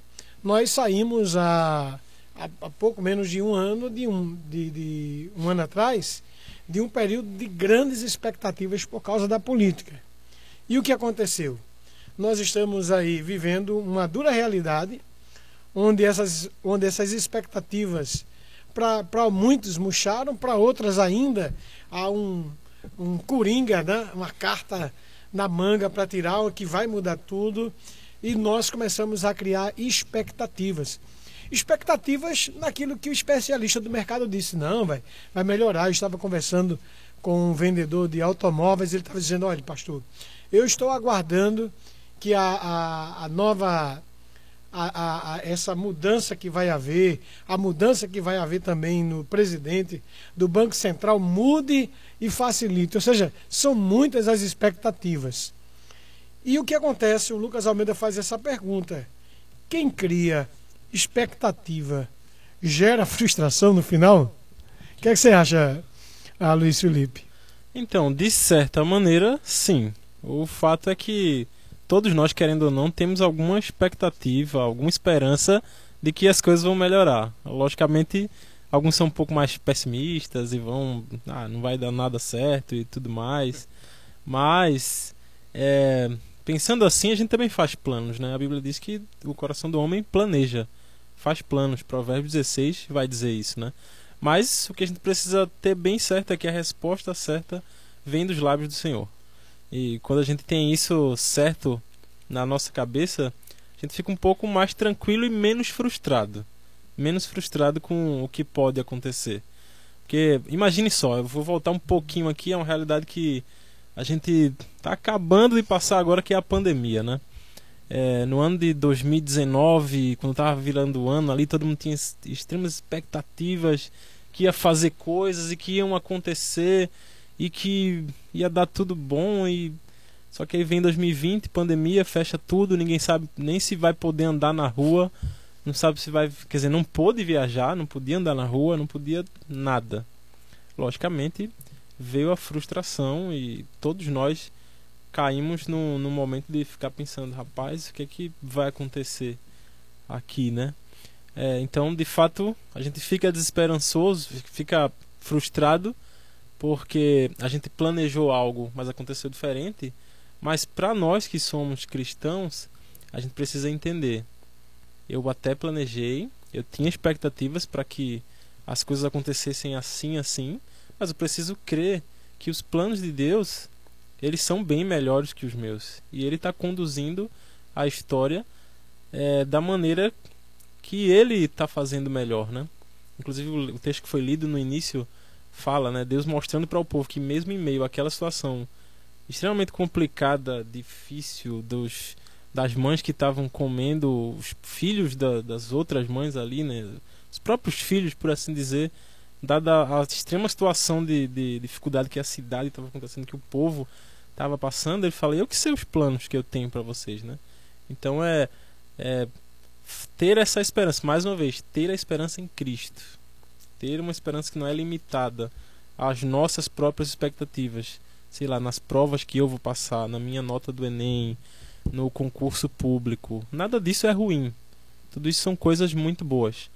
nós saímos há, há, pouco menos de um ano, de um, de, de um ano atrás, de um período de grandes expectativas por causa da política. E o que aconteceu? Nós estamos aí vivendo uma dura realidade, onde essas, onde essas expectativas para muitos murcharam, para outras ainda há um, um coringa, né? uma carta na manga para tirar, que vai mudar tudo. E nós começamos a criar expectativas. Expectativas naquilo que o especialista do mercado disse: não, vai, vai melhorar. Eu estava conversando com um vendedor de automóveis, ele estava dizendo: olha, pastor, eu estou aguardando que a, a, a nova a, a- essa mudança que vai haver, a mudança que vai haver também no presidente do Banco Central mude e facilite. Ou seja, são muitas as expectativas. E o que acontece? O Lucas Almeida faz essa pergunta: quem cria expectativa gera frustração no final? O que, é que você acha, ah, Luiz Felipe? Então, de certa maneira, sim. O fato é que todos nós, querendo ou não, temos alguma expectativa, alguma esperança de que as coisas vão melhorar. Logicamente, alguns são um pouco mais pessimistas e vão, ah, não vai dar nada certo e tudo mais. Mas, é, pensando assim, a gente também faz planos, né? A Bíblia diz que o coração do homem planeja, faz planos. Provérbios 16 vai dizer isso, né? Mas o que a gente precisa ter bem certo é que a resposta certa vem dos lábios do Senhor. E quando a gente tem isso certo na nossa cabeça, a gente fica um pouco mais tranquilo e menos frustrado. Menos frustrado com o que pode acontecer. Porque imagine só, eu vou voltar um pouquinho aqui, é uma realidade que a gente está acabando de passar agora, que é a pandemia, né? É, no ano de 2019, quando estava virando o ano ali, todo mundo tinha extremas expectativas que ia fazer coisas e que iam acontecer e que ia dar tudo bom e só que aí vem 2020, pandemia, fecha tudo, ninguém sabe nem se vai poder andar na rua, não sabe se vai, quer dizer, não pôde viajar, não podia andar na rua, não podia nada. Logicamente, veio a frustração e todos nós caímos no, no momento de ficar pensando, rapaz, o que é que vai acontecer aqui, né? É, então, de fato, a gente fica desesperançoso, fica frustrado porque a gente planejou algo, mas aconteceu diferente. Mas para nós que somos cristãos, a gente precisa entender. Eu até planejei, eu tinha expectativas para que as coisas acontecessem assim, assim, mas eu preciso crer que os planos de Deus eles são bem melhores que os meus e Ele está conduzindo a história é, da maneira que Ele está fazendo melhor, né? Inclusive o texto que foi lido no início fala, né? Deus mostrando para o povo que mesmo em meio àquela situação extremamente complicada, difícil dos das mães que estavam comendo os filhos da, das outras mães ali, né? Os próprios filhos, por assim dizer, dada a extrema situação de, de dificuldade que a cidade estava acontecendo, que o povo estava passando, ele fala: "Eu que sei os planos que eu tenho para vocês, né?" Então é, é ter essa esperança, mais uma vez, ter a esperança em Cristo ter uma esperança que não é limitada às nossas próprias expectativas. Sei lá, nas provas que eu vou passar, na minha nota do Enem, no concurso público. Nada disso é ruim. Tudo isso são coisas muito boas.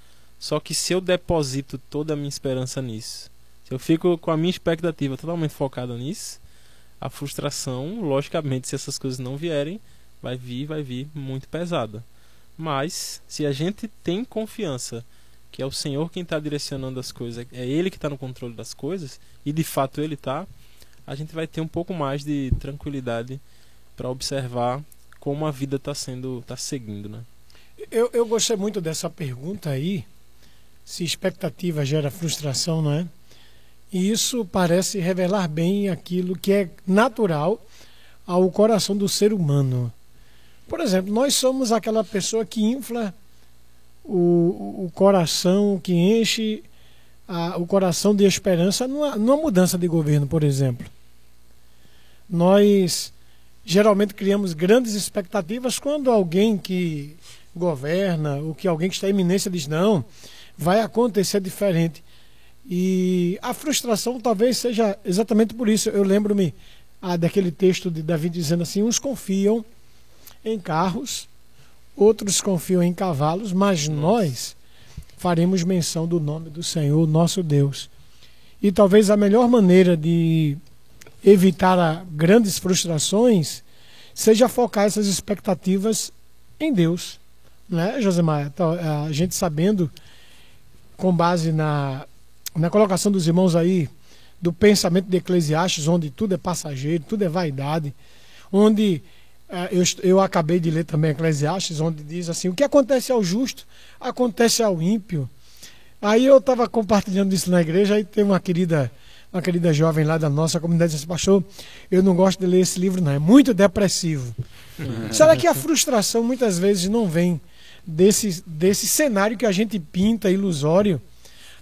Só que se eu deposito toda a minha esperança nisso, se eu fico com a minha expectativa totalmente focada nisso, a frustração, logicamente, se essas coisas não vierem, vai vir, vai vir muito pesada. Mas se a gente tem confiança que é o Senhor quem está direcionando as coisas, é Ele que está no controle das coisas, e de fato Ele está, a gente vai ter um pouco mais de tranquilidade para observar como a vida está sendo, está seguindo, né? Eu, eu gostei muito dessa pergunta aí, se expectativa gera frustração, não é? E isso parece revelar bem aquilo que é natural ao coração do ser humano. Por exemplo, nós somos aquela pessoa que infla o, o coração, que enche a, o coração de esperança numa, numa mudança de governo, por exemplo. Nós geralmente criamos grandes expectativas quando alguém que governa, ou que alguém que está em iminência diz não, vai acontecer diferente. E a frustração talvez seja exatamente por isso. Eu lembro-me ah, daquele texto de Davi dizendo assim: uns confiam em carros outros confiam em cavalos, mas nós faremos menção do nome do Senhor, nosso Deus. E talvez a melhor maneira de evitar grandes frustrações seja focar essas expectativas em Deus. Né, Josemar? Então, a gente sabendo, com base na, na colocação dos irmãos aí, do pensamento de Eclesiastes, onde tudo é passageiro, tudo é vaidade, onde é, eu, eu acabei de ler também Eclesiastes, onde diz assim: o que acontece ao justo acontece ao ímpio. Aí eu estava compartilhando isso na igreja, aí tem uma querida, uma querida jovem lá da nossa comunidade disse: Pastor, eu não gosto de ler esse livro, não, é muito depressivo. (laughs) Será que a frustração muitas vezes não vem desse, desse cenário que a gente pinta ilusório,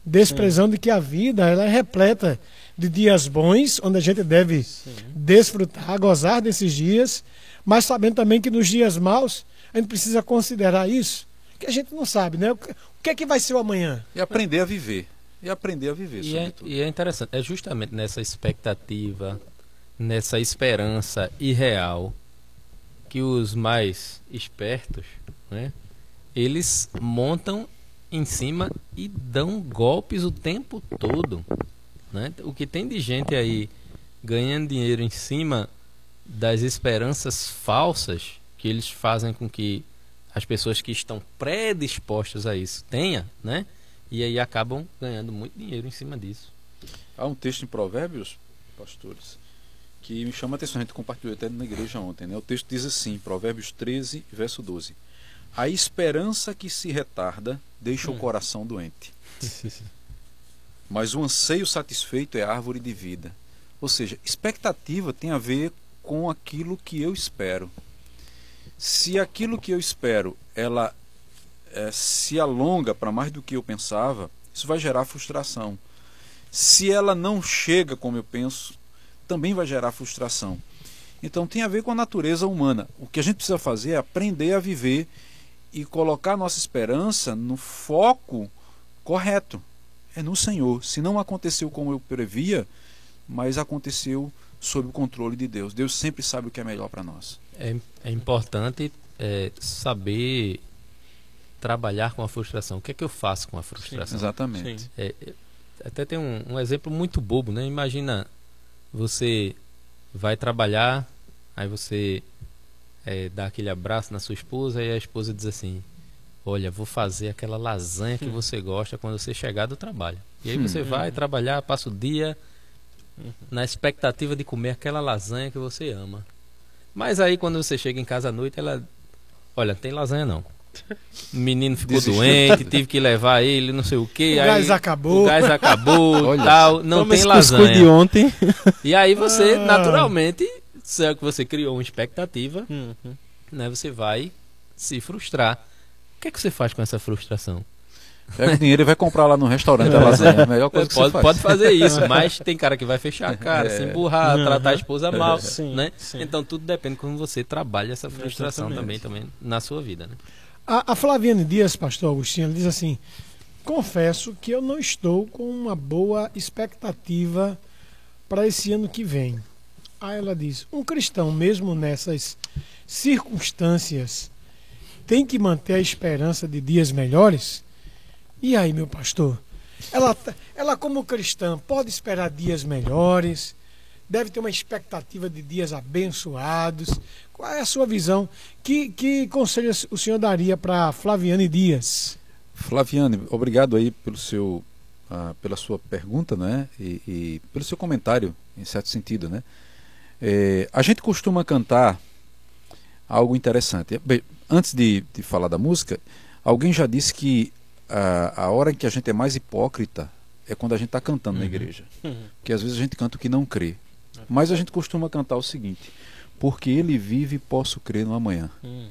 desprezando que a vida ela é repleta de dias bons, onde a gente deve Sim. desfrutar, gozar desses dias mas sabendo também que nos dias maus a gente precisa considerar isso, que a gente não sabe, né? O que é que vai ser o amanhã? E aprender a viver. E aprender a viver, e é, e é interessante, é justamente nessa expectativa, nessa esperança irreal que os mais espertos, né? Eles montam em cima e dão golpes o tempo todo, né? O que tem de gente aí ganhando dinheiro em cima das esperanças falsas que eles fazem com que as pessoas que estão predispostas a isso tenha, né? E aí acabam ganhando muito dinheiro em cima disso. Há um texto em Provérbios, pastores, que me chama a atenção, a gente compartilhou até na igreja ontem, né? O texto diz assim, Provérbios 13, verso 12. A esperança que se retarda deixa hum. o coração doente. (laughs) Mas o anseio satisfeito é árvore de vida. Ou seja, expectativa tem a ver com aquilo que eu espero. Se aquilo que eu espero ela é, se alonga para mais do que eu pensava, isso vai gerar frustração. Se ela não chega como eu penso, também vai gerar frustração. Então tem a ver com a natureza humana. O que a gente precisa fazer é aprender a viver e colocar nossa esperança no foco correto. É no Senhor. Se não aconteceu como eu previa, mas aconteceu sob o controle de Deus. Deus sempre sabe o que é melhor para nós. É, é importante é, saber trabalhar com a frustração. O que é que eu faço com a frustração? Sim, exatamente. Sim. É, até tem um, um, exemplo muito bobo, né? Imagina você vai trabalhar, aí você é, dá aquele abraço na sua esposa e a esposa diz assim: Olha, vou fazer aquela lasanha que hum. você gosta quando você chegar do trabalho. E aí hum. você vai trabalhar, passa o dia uhum. na expectativa de comer aquela lasanha que você ama. Mas aí quando você chega em casa à noite, ela. Olha, tem lasanha não. O (laughs) menino ficou Desistiu. doente, tive que levar ele, não sei o que. O aí, gás acabou. O gás acabou, (laughs) tal, não tem lasanha. de ontem. E aí você, ah. naturalmente, é que você criou uma expectativa, uhum. né, você vai se frustrar. O que é que você faz com essa frustração? Pega o dinheiro e vai comprar lá no restaurante a lasanha. A melhor coisa pode, que você pode fazer isso, (laughs) mas tem cara que vai fechar a cara, é. se emburrar, uhum. tratar a esposa mal. Sim, né? Sim. Então tudo depende de como você trabalha essa frustração também, também na sua vida. Né? A, a Flaviane Dias, pastor Agostinho, diz assim: confesso que eu não estou com uma boa expectativa para esse ano que vem. Aí ela diz: um cristão, mesmo nessas circunstâncias, tem que manter a esperança de dias melhores? E aí, meu pastor? Ela, ela como cristã, pode esperar dias melhores? Deve ter uma expectativa de dias abençoados? Qual é a sua visão? Que, que conselho o senhor daria para Flaviane Dias? Flaviane, obrigado aí pelo seu, uh, pela sua pergunta né? E, e, pelo seu comentário, em certo sentido. Né? É, a gente costuma cantar algo interessante. Bem, antes de, de falar da música, alguém já disse que a, a hora em que a gente é mais hipócrita é quando a gente está cantando uhum. na igreja. Uhum. (laughs) Porque às vezes a gente canta o que não crê. Mas a gente costuma cantar o seguinte: Porque ele vive, posso crer no amanhã. Uhum.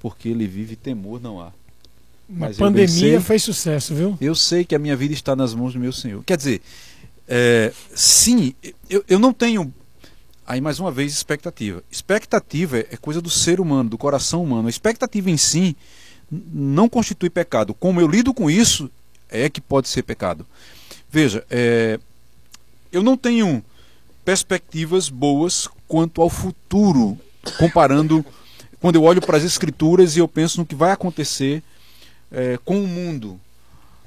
Porque ele vive, temor não há. Mas a pandemia sei, fez sucesso, viu? Eu sei que a minha vida está nas mãos do meu Senhor. Quer dizer, é, sim, eu, eu não tenho aí mais uma vez expectativa. Expectativa é coisa do ser humano, do coração humano. A expectativa em si não constitui pecado. Como eu lido com isso, é que pode ser pecado. Veja, é, eu não tenho perspectivas boas quanto ao futuro, comparando quando eu olho para as escrituras e eu penso no que vai acontecer é, com o mundo.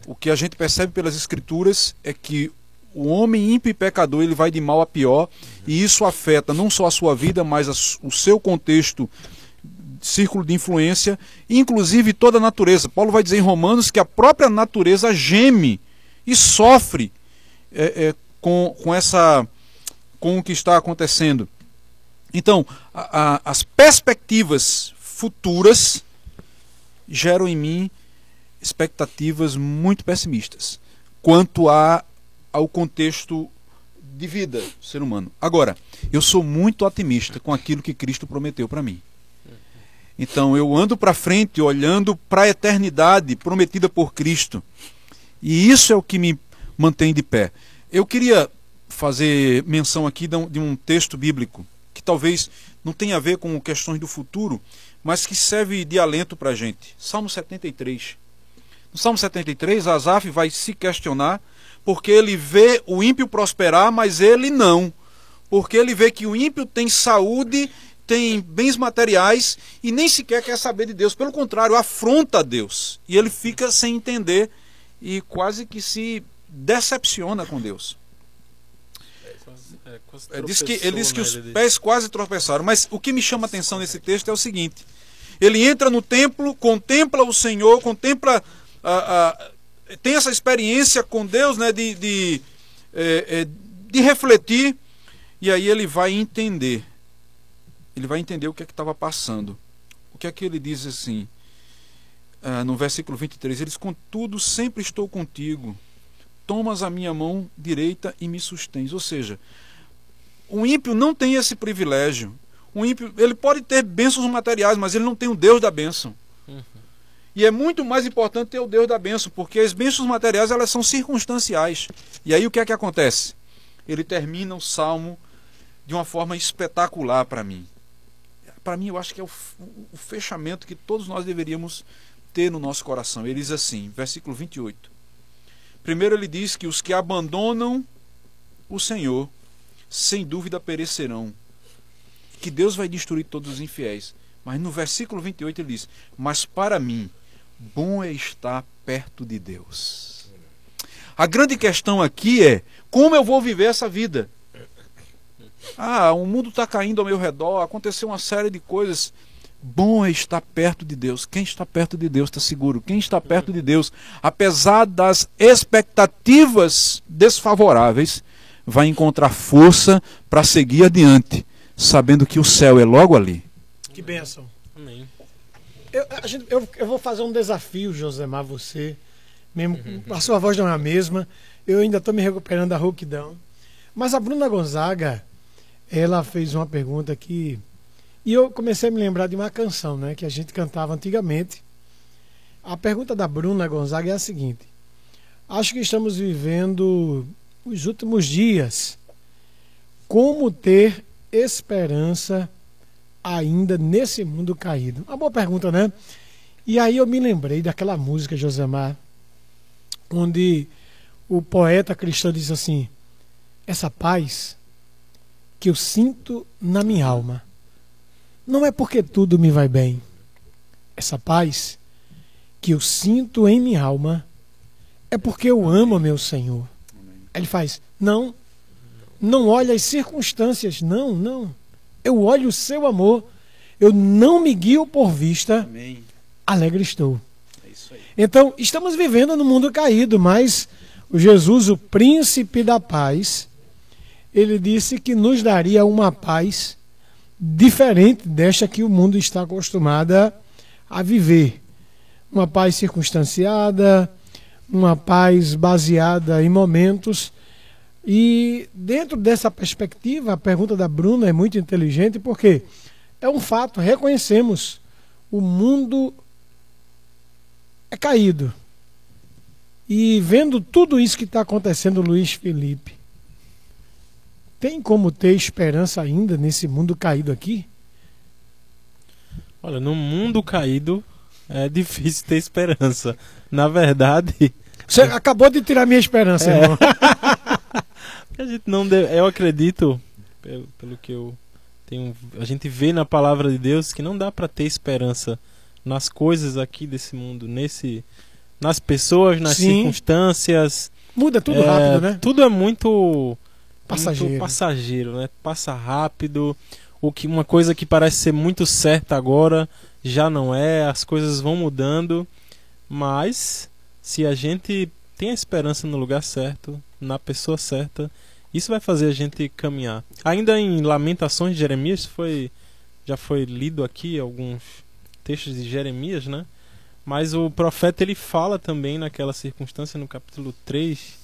O que a gente percebe pelas escrituras é que o homem ímpio e pecador ele vai de mal a pior e isso afeta não só a sua vida, mas a, o seu contexto círculo de influência, inclusive toda a natureza. Paulo vai dizer em Romanos que a própria natureza geme e sofre é, é, com, com, essa, com o que está acontecendo. Então, a, a, as perspectivas futuras geram em mim expectativas muito pessimistas quanto a, ao contexto de vida do ser humano. Agora, eu sou muito otimista com aquilo que Cristo prometeu para mim. Então eu ando para frente olhando para a eternidade prometida por Cristo. E isso é o que me mantém de pé. Eu queria fazer menção aqui de um texto bíblico que talvez não tenha a ver com questões do futuro, mas que serve de alento para a gente. Salmo 73. No Salmo 73, Asaf vai se questionar porque ele vê o ímpio prosperar, mas ele não. Porque ele vê que o ímpio tem saúde tem bens materiais e nem sequer quer saber de Deus. Pelo contrário, afronta a Deus. E ele fica sem entender e quase que se decepciona com Deus. É, quase É, diz que, ele diz que os pés quase tropeçaram. Mas o que me chama a atenção nesse texto é o seguinte: ele entra no templo, contempla o Senhor, contempla. a- a- tem essa experiência com Deus, né, de, de, é, é, de refletir, e aí ele vai entender. Ele vai entender o que é que estava passando. O que é que ele diz assim? ah, no versículo 23, ele diz: Contudo, sempre estou contigo. Tomas a minha mão direita e me sustens. Ou seja, o ímpio não tem esse privilégio. O ímpio, ele pode ter bênçãos materiais, mas ele não tem o Deus da bênção. Uhum. E é muito mais importante ter o Deus da bênção, porque as bênçãos materiais elas são circunstanciais. E aí o que é que acontece? Ele termina o salmo de uma forma espetacular para mim. Para mim, eu acho que é o, o fechamento que todos nós deveríamos ter no nosso coração. Ele diz assim, versículo 28. Primeiro ele diz que os que abandonam o Senhor, sem dúvida perecerão. Que Deus vai destruir todos os infiéis. Mas no versículo 28 ele diz: Mas para mim, bom é estar perto de Deus. A grande questão aqui é: como eu vou viver essa vida? Ah, o mundo está caindo ao meu redor, aconteceu uma série de coisas. Bom é estar perto de Deus. Quem está perto de Deus está seguro. Quem está perto de Deus, apesar das expectativas desfavoráveis, vai encontrar força para seguir adiante, sabendo que o céu é logo ali. Que bênção. Amém. Eu, gente- eu- eu vou fazer um desafio, Josemar, você. Mesmo, a sua voz não é a mesma. Eu ainda estou me recuperando da rouquidão. Mas a Bruna Gonzaga, ela fez uma pergunta que. E eu comecei a me lembrar de uma canção, né? Que a gente cantava antigamente. A pergunta da Bruna Gonzaga é a seguinte: Acho que estamos vivendo os últimos dias. Como ter esperança ainda nesse mundo caído? Uma boa pergunta, né? E aí eu me lembrei daquela música, Josemar, onde o poeta cristão diz assim: Essa paz que eu sinto na minha alma não é porque tudo me vai bem. Essa paz que eu sinto em minha alma é porque eu amo meu Senhor. Ele faz: Não, não olhe as circunstâncias, não, não. Eu olho o seu amor. Eu não me guio por vista, Amém. alegre estou. É. Então, estamos vivendo no mundo caído, mas o Jesus, o príncipe da paz, ele disse que nos daria uma paz diferente desta que o mundo está acostumado a- a viver. Uma paz circunstanciada, uma paz baseada em momentos. E dentro dessa perspectiva, a pergunta da Bruna é muito inteligente porque é um fato, reconhecemos o mundo é caído. E vendo tudo isso que está acontecendo, Luiz Felipe, tem como ter esperança ainda nesse mundo caído aqui? Olha, no mundo caído é (laughs) difícil ter esperança. Na verdade, Você acabou de tirar minha esperança, É. irmão. (laughs) a gente não deve, eu acredito, pelo, pelo que eu tenho, a gente vê na palavra de Deus que não dá para ter esperança nas coisas aqui desse mundo, nesse nas pessoas, nas Sim. circunstâncias. Muda tudo É, rápido, né? Tudo é muito Passageiro. muito passageiro, né? Passa rápido. O que uma coisa que parece ser muito certa agora já não é. As coisas vão mudando, mas se a gente tem a esperança no lugar certo, na pessoa certa, isso vai fazer a gente caminhar. Ainda em Lamentações de Jeremias foi já foi lido aqui alguns textos de Jeremias, né? Mas o profeta ele fala também naquela circunstância no capítulo 3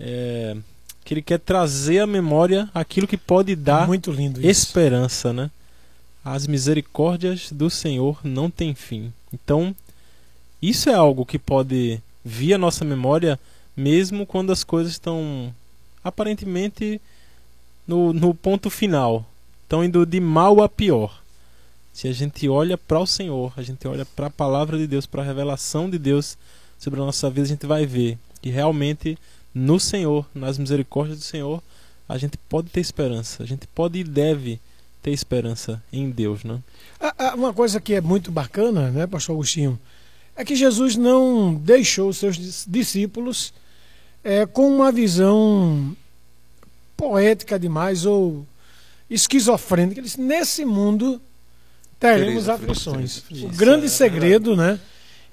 é, que ele quer trazer à memória aquilo que pode dar Muito lindo isso. esperança, né? As misericórdias do Senhor não têm fim. Então, isso é algo que pode vir à nossa memória mesmo quando as coisas estão aparentemente no, no ponto final, estão indo de mal a pior. Se a gente olha para o Senhor, a gente olha para a palavra de Deus, para a revelação de Deus sobre a nossa vida, a gente vai ver que realmente no Senhor, nas misericórdias do Senhor, a gente pode ter esperança, a gente pode e deve ter esperança em Deus, né? Ah, ah, Uma coisa que é muito bacana, né, pastor Agostinho, é que Jesus não deixou os seus dis- discípulos é, com uma visão poética demais ou esquizofrênica. Ele disse, nesse mundo teremos aflições. O grande é segredo, né,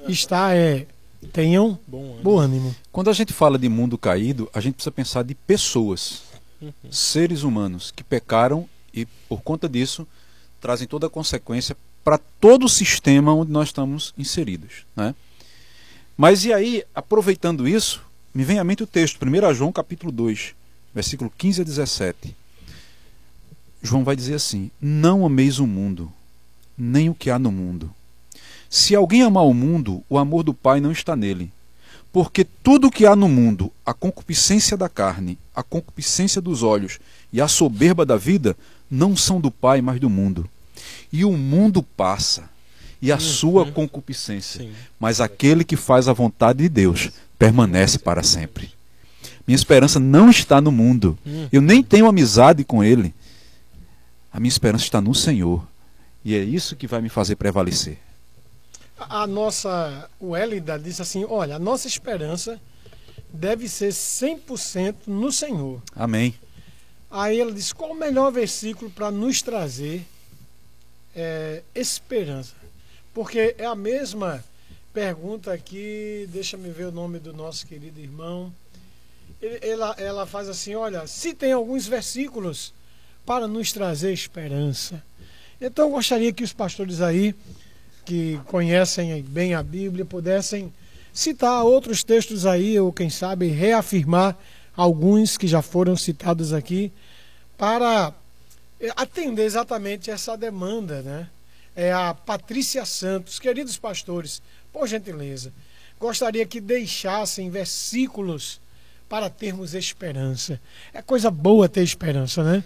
está é tenham Bom ânimo. bom ânimo. Quando a gente fala de mundo caído, a gente precisa pensar de pessoas, Uhum. seres humanos que pecaram e, por conta disso, trazem toda a consequência para todo o sistema onde nós estamos inseridos. Né? Mas e aí, aproveitando isso, me vem à mente o texto, 1 João capítulo 2, versículo 15 a 17. João vai dizer assim: Não ameis o mundo, nem o que há no mundo. Se alguém amar o mundo, o amor do Pai não está nele. Porque tudo o que há no mundo, a concupiscência da carne, a concupiscência dos olhos e a soberba da vida, não são do Pai, mas do mundo. E o mundo passa, e a sua concupiscência, Sim. mas aquele que faz a vontade de Deus permanece para sempre. Minha esperança não está no mundo. Hum. Eu nem tenho amizade com ele. A minha esperança está no Senhor. E é isso que vai me fazer prevalecer. A nossa, o Hélida disse assim, olha, a nossa esperança deve ser 100% no Senhor. Amém. Aí ela disse, qual o melhor versículo para nos trazer é, esperança? Porque é a mesma pergunta aqui, deixa-me ver o nome do nosso querido irmão. Ela, ela faz assim, olha, se tem alguns versículos para nos trazer esperança. Então eu gostaria que os pastores aí, que conhecem bem a Bíblia, pudessem citar outros textos aí, ou quem sabe reafirmar alguns que já foram citados aqui, para atender exatamente essa demanda, né? É a Patrícia Santos, queridos pastores, por gentileza, gostaria que deixassem versículos para termos esperança. É coisa boa ter esperança, né?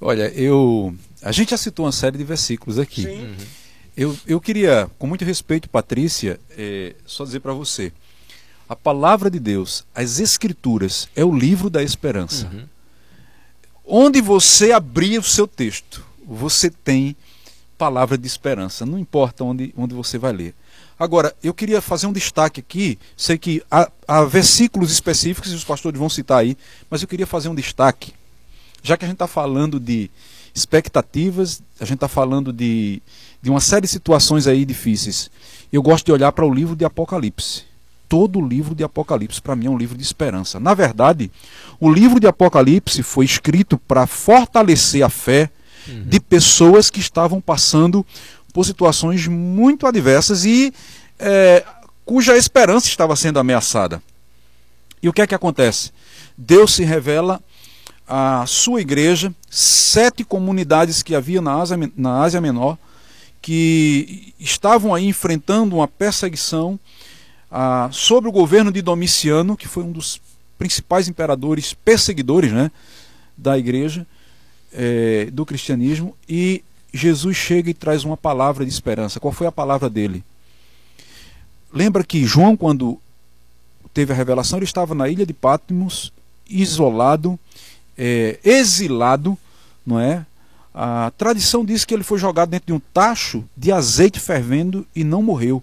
Olha, eu. A gente já citou uma série de versículos aqui. Sim. Eu, eu queria, com muito respeito, Patrícia, eh, só dizer para você: a palavra de Deus, as Escrituras, é o livro da esperança. Uhum. Onde você abrir o seu texto, você tem palavra de esperança, não importa onde, onde você vai ler. Agora, eu queria fazer um destaque aqui, sei que há, há versículos específicos e os pastores vão citar aí, mas eu queria fazer um destaque, já que a gente está falando de expectativas, a gente está falando de, de uma série de situações aí difíceis. Eu gosto de olhar para o livro de Apocalipse. Todo o livro de Apocalipse, para mim, é um livro de esperança. Na verdade, o livro de Apocalipse foi escrito para fortalecer a fé de pessoas que estavam passando por situações muito adversas e é, cuja esperança estava sendo ameaçada. E o que é que acontece? Deus se revela à sua igreja, sete comunidades que havia na Ásia, na Ásia Menor, que estavam aí enfrentando uma perseguição ah, sobre o governo de Domiciano, que foi um dos principais imperadores perseguidores né, da igreja, eh, do cristianismo, e Jesus chega e traz uma palavra de esperança. Qual foi a palavra dele? Lembra que João, quando teve a revelação, ele estava na ilha de Patmos, isolado, eh, exilado, não é? A tradição diz que ele foi jogado dentro de um tacho de azeite fervendo e não morreu.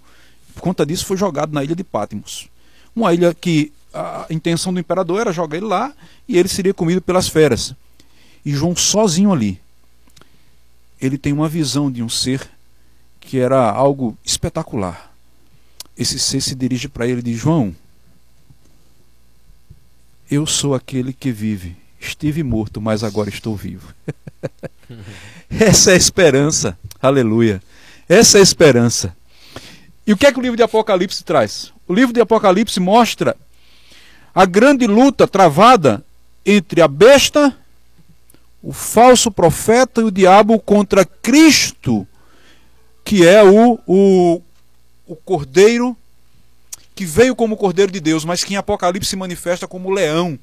Por conta disso, foi jogado na ilha de Patmos. Uma ilha que a intenção do imperador era jogar ele lá e ele seria comido pelas feras. E João sozinho ali, ele tem uma visão de um ser que era algo espetacular. Esse ser se dirige para ele e diz: João, eu sou aquele que vive. Estive morto, mas agora estou vivo. (laughs) Essa é a esperança. Aleluia. Essa é a esperança. E o que é que o livro de Apocalipse traz? O livro de Apocalipse mostra a grande luta travada entre a besta, o falso profeta e o diabo contra Cristo, que é o, o, o cordeiro que veio como cordeiro de Deus, mas que em Apocalipse se manifesta como leão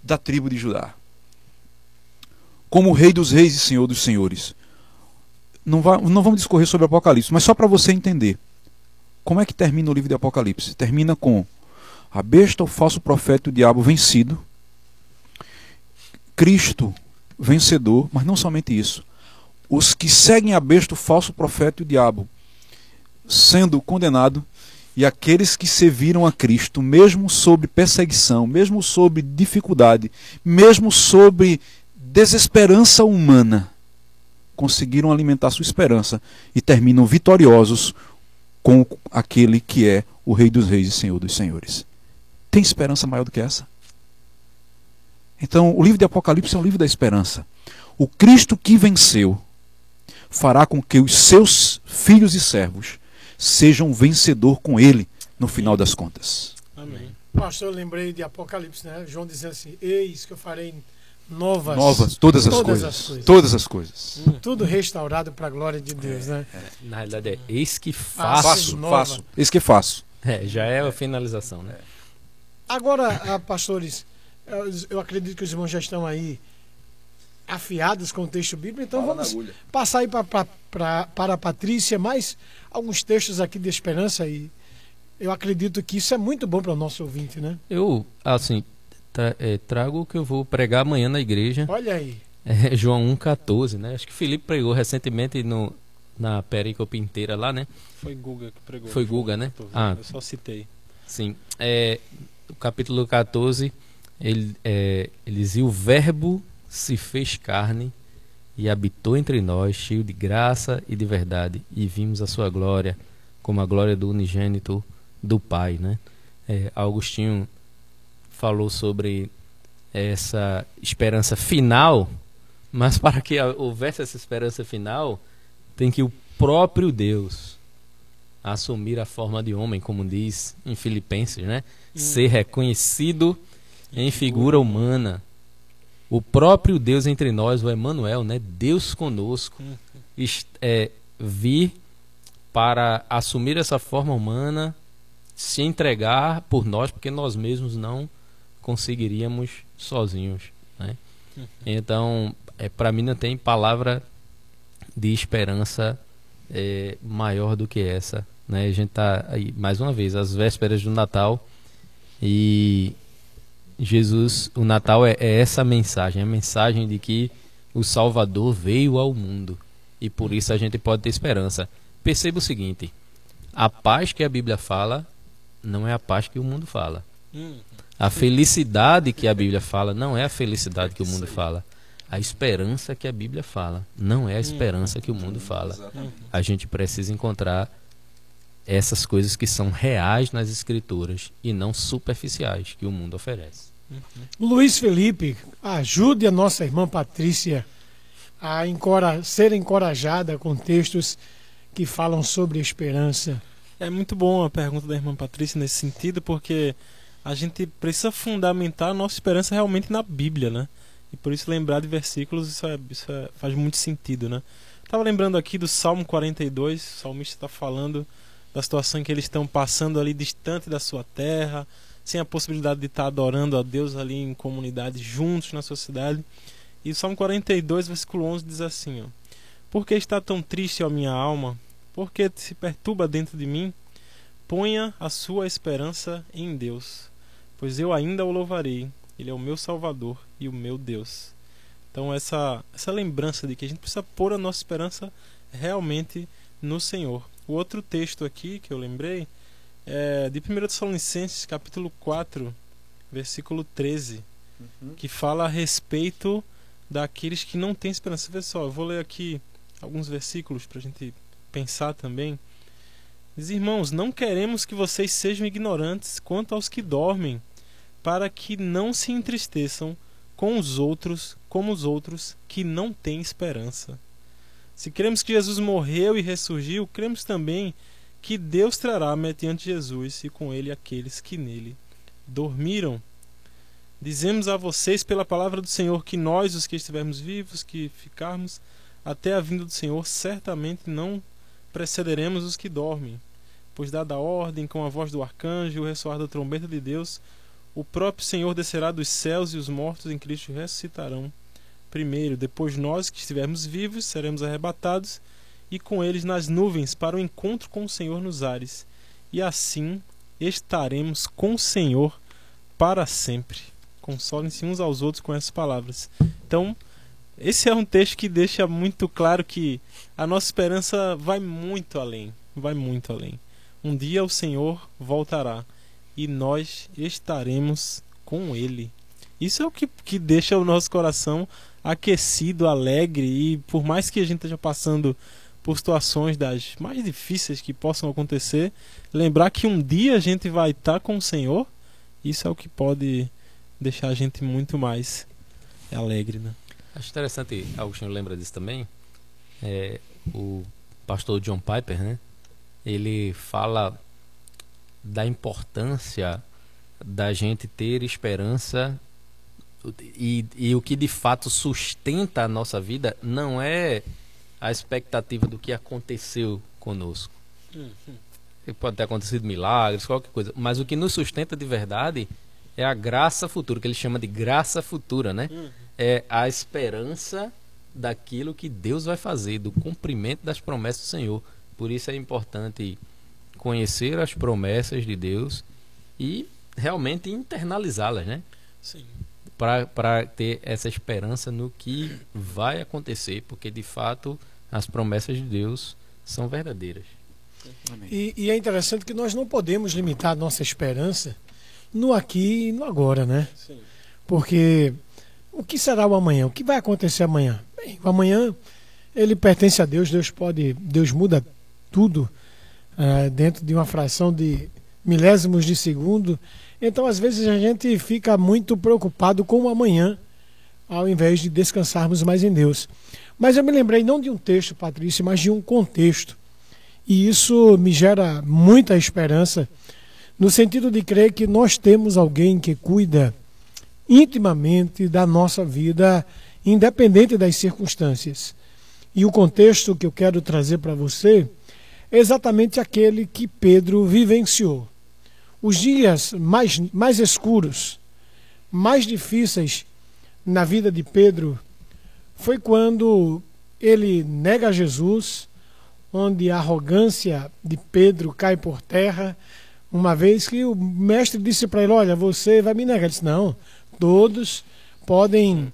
da tribo de Judá. Como rei dos reis e senhor dos senhores. Não, vai, não vamos discorrer sobre Apocalipse, mas só para você entender. Como é que termina o livro de Apocalipse? Termina com a besta, o falso profeta e o diabo vencido. Cristo vencedor, mas não somente isso. Os que seguem a besta, o falso profeta e o diabo sendo condenado E aqueles que serviram a Cristo, mesmo sob perseguição, mesmo sob dificuldade, mesmo sob desesperança humana, conseguiram alimentar sua esperança e terminam vitoriosos com aquele que é o Rei dos Reis e Senhor dos Senhores. Tem esperança maior do que essa? Então, o livro de Apocalipse é um livro da esperança. O Cristo que venceu fará com que os seus filhos e servos sejam vencedor com ele no final das contas. Amém. Pastor, eu lembrei de Apocalipse, né? João dizendo assim: Eis que eu farei novas. Novas, todas as Todas coisas. as coisas. Todas as coisas. Tudo restaurado para a glória de Deus, né? Na realidade é eis que faço. Faço, nova. faço. Isso que faço. É, já é a finalização, né? Agora, ah, pastores, eu- eu acredito que os irmãos já estão aí afiados com o texto bíblico, então vamos passar aí pra, pra, pra- para a Patrícia mais alguns textos aqui de esperança e eu acredito que isso é muito bom para o nosso ouvinte, né? Eu, assim, tra- é, trago o que eu vou pregar amanhã na igreja. Olha aí. É João 1,14, né? Acho que o Felipe pregou recentemente no, na pericope inteira lá, né? Foi Guga que pregou. Foi Guga, né? Ah. Eu só citei. Sim. É, o capítulo 14, ele, é, ele diz: "E o Verbo se fez carne e habitou entre nós, cheio de graça e de verdade, e vimos a sua glória, como a glória do unigênito do Pai. Né? É, Augustinho falou sobre essa esperança final, mas (laughs) para que houvesse essa esperança final, tem que o próprio Deus assumir a forma de homem, como diz em Filipenses, né? Ser reconhecido em figura humana. O próprio Deus entre nós, o Emmanuel, né? Deus conosco, é, vir para assumir essa forma humana, se entregar por nós, porque nós mesmos não conseguiríamos sozinhos, né? Então, é, para mim não tem palavra de esperança é, maior do que essa, né? A gente tá aí mais uma vez às vésperas do Natal e Jesus, o Natal é, é essa mensagem, a mensagem de que o Salvador veio ao mundo e por isso a gente pode ter esperança. Perceba o seguinte: a paz que a Bíblia fala não é a paz que o mundo fala. Hum, A felicidade que a Bíblia fala não é a felicidade que o mundo fala. A esperança que a Bíblia fala não é a esperança que o mundo fala. A gente precisa encontrar essas coisas que são reais nas escrituras e não superficiais que o mundo oferece. Luiz Felipe, ajude a nossa irmã Patrícia a encora- ser encorajada com textos que falam sobre esperança. É muito bom a pergunta da irmã Patrícia nesse sentido, porque a gente precisa fundamentar a nossa esperança realmente na Bíblia, né? E por isso lembrar de versículos, isso, é- isso é- faz muito sentido, né? Estava lembrando aqui do Salmo 42, o salmista está falando da situação que eles estão passando ali distante da sua terra, sem a possibilidade de estar adorando a Deus ali em comunidade, juntos na sua cidade. E Salmo 42, versículo 11 diz assim, ó: Por que está tão triste a minha alma? Por que se perturba dentro de mim? Ponha a sua esperança em Deus, pois eu ainda o louvarei. Ele é o meu Salvador e o meu Deus. Então essa essa lembrança de que a gente precisa pôr a nossa esperança realmente no Senhor. O outro texto aqui que eu lembrei é de 1 Tessalonicenses, capítulo 4, versículo 13, que fala a respeito daqueles que não têm esperança. Vê só, eu vou ler aqui alguns versículos para a gente pensar também. Diz, irmãos, não queremos que vocês sejam ignorantes quanto aos que dormem, para que não se entristeçam com os outros, como os outros que não têm esperança. Se cremos que Jesus morreu e ressurgiu, cremos também que Deus trará mediante Jesus e com ele aqueles que nele dormiram. Dizemos a vocês pela palavra do Senhor que nós, os que estivermos vivos, que ficarmos até a vinda do Senhor, certamente não precederemos os que dormem. Pois, dada a ordem, com a voz do arcanjo e o ressoar da trombeta de Deus, o próprio Senhor descerá dos céus e os mortos em Cristo ressuscitarão. Primeiro, depois nós que estivermos vivos seremos arrebatados e com eles nas nuvens para o encontro com o Senhor nos ares. E assim estaremos com o Senhor para sempre. Consolem-se uns aos outros com essas palavras. Então, esse é um texto que deixa muito claro que a nossa esperança vai muito além, vai muito além. Um dia o Senhor voltará e nós estaremos com Ele. Isso é o que, que deixa o nosso coração aquecido, alegre e por mais que a gente esteja passando por situações das mais difíceis que possam acontecer, lembrar que um dia a gente vai estar com o Senhor, isso é o que pode deixar a gente muito mais alegre, né? Acho interessante, Agostinho lembra disso também, é, o pastor John Piper, né? Ele fala da importância da gente ter esperança e, e o que de fato sustenta a nossa vida não é a expectativa do que aconteceu conosco. Uhum. Pode ter acontecido milagres, qualquer coisa, mas o que nos sustenta de verdade é a graça futura, que ele chama de graça futura, né? Uhum. É a esperança daquilo que Deus vai fazer, do cumprimento das promessas do Senhor. Por isso é importante conhecer as promessas de Deus e realmente internalizá-las, né? Sim para ter essa esperança no que vai acontecer, porque de fato as promessas de Deus são verdadeiras. E, e, é interessante que nós não podemos limitar a nossa esperança no aqui e no agora, né? Sim. Porque o que será o amanhã? O que vai acontecer amanhã? Bem, o amanhã ele pertence a Deus, Deus pode, Deus muda tudo uh, dentro de uma fração de milésimos de segundo então, às vezes, a gente fica muito preocupado com o amanhã, ao invés de descansarmos mais em Deus. Mas eu me lembrei não de um texto, Patrícia, mas de um contexto. E isso me gera muita esperança, no sentido de crer que nós temos alguém que cuida intimamente da nossa vida, independente das circunstâncias. E o contexto que eu quero trazer para você é exatamente aquele que Pedro vivenciou os dias mais, mais escuros, mais difíceis na vida de Pedro foi quando ele nega Jesus, onde a arrogância de Pedro cai por terra, uma vez que o mestre disse para ele: Olha, você vai me negar. Ele disse: Não, todos podem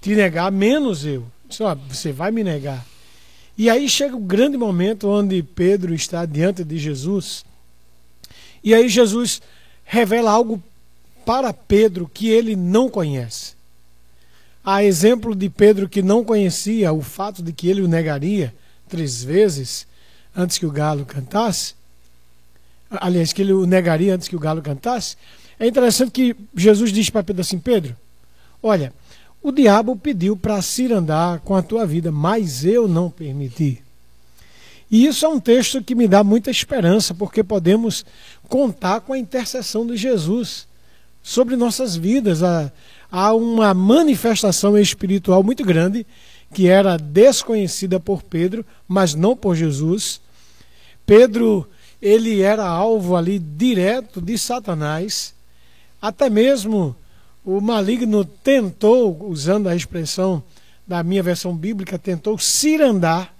te negar, menos eu. Disse, oh, você vai me negar. E aí chega o grande momento onde Pedro está diante de Jesus e aí Jesus revela algo para Pedro que ele não conhece. A exemplo de Pedro que não conhecia o fato de que ele o negaria três vezes antes que o galo cantasse, aliás, que ele o negaria antes que o galo cantasse, é interessante que Jesus diz para Pedro assim: Pedro, olha, o diabo pediu para se andar com a tua vida, mas eu não permiti. E isso é um texto que me dá muita esperança, porque podemos contar com a intercessão de Jesus sobre nossas vidas. Há, uma manifestação espiritual muito grande que era desconhecida por Pedro, mas não por Jesus. Pedro, ele era alvo ali direto de Satanás. Até mesmo o maligno tentou, usando a expressão da minha versão bíblica, tentou cirandar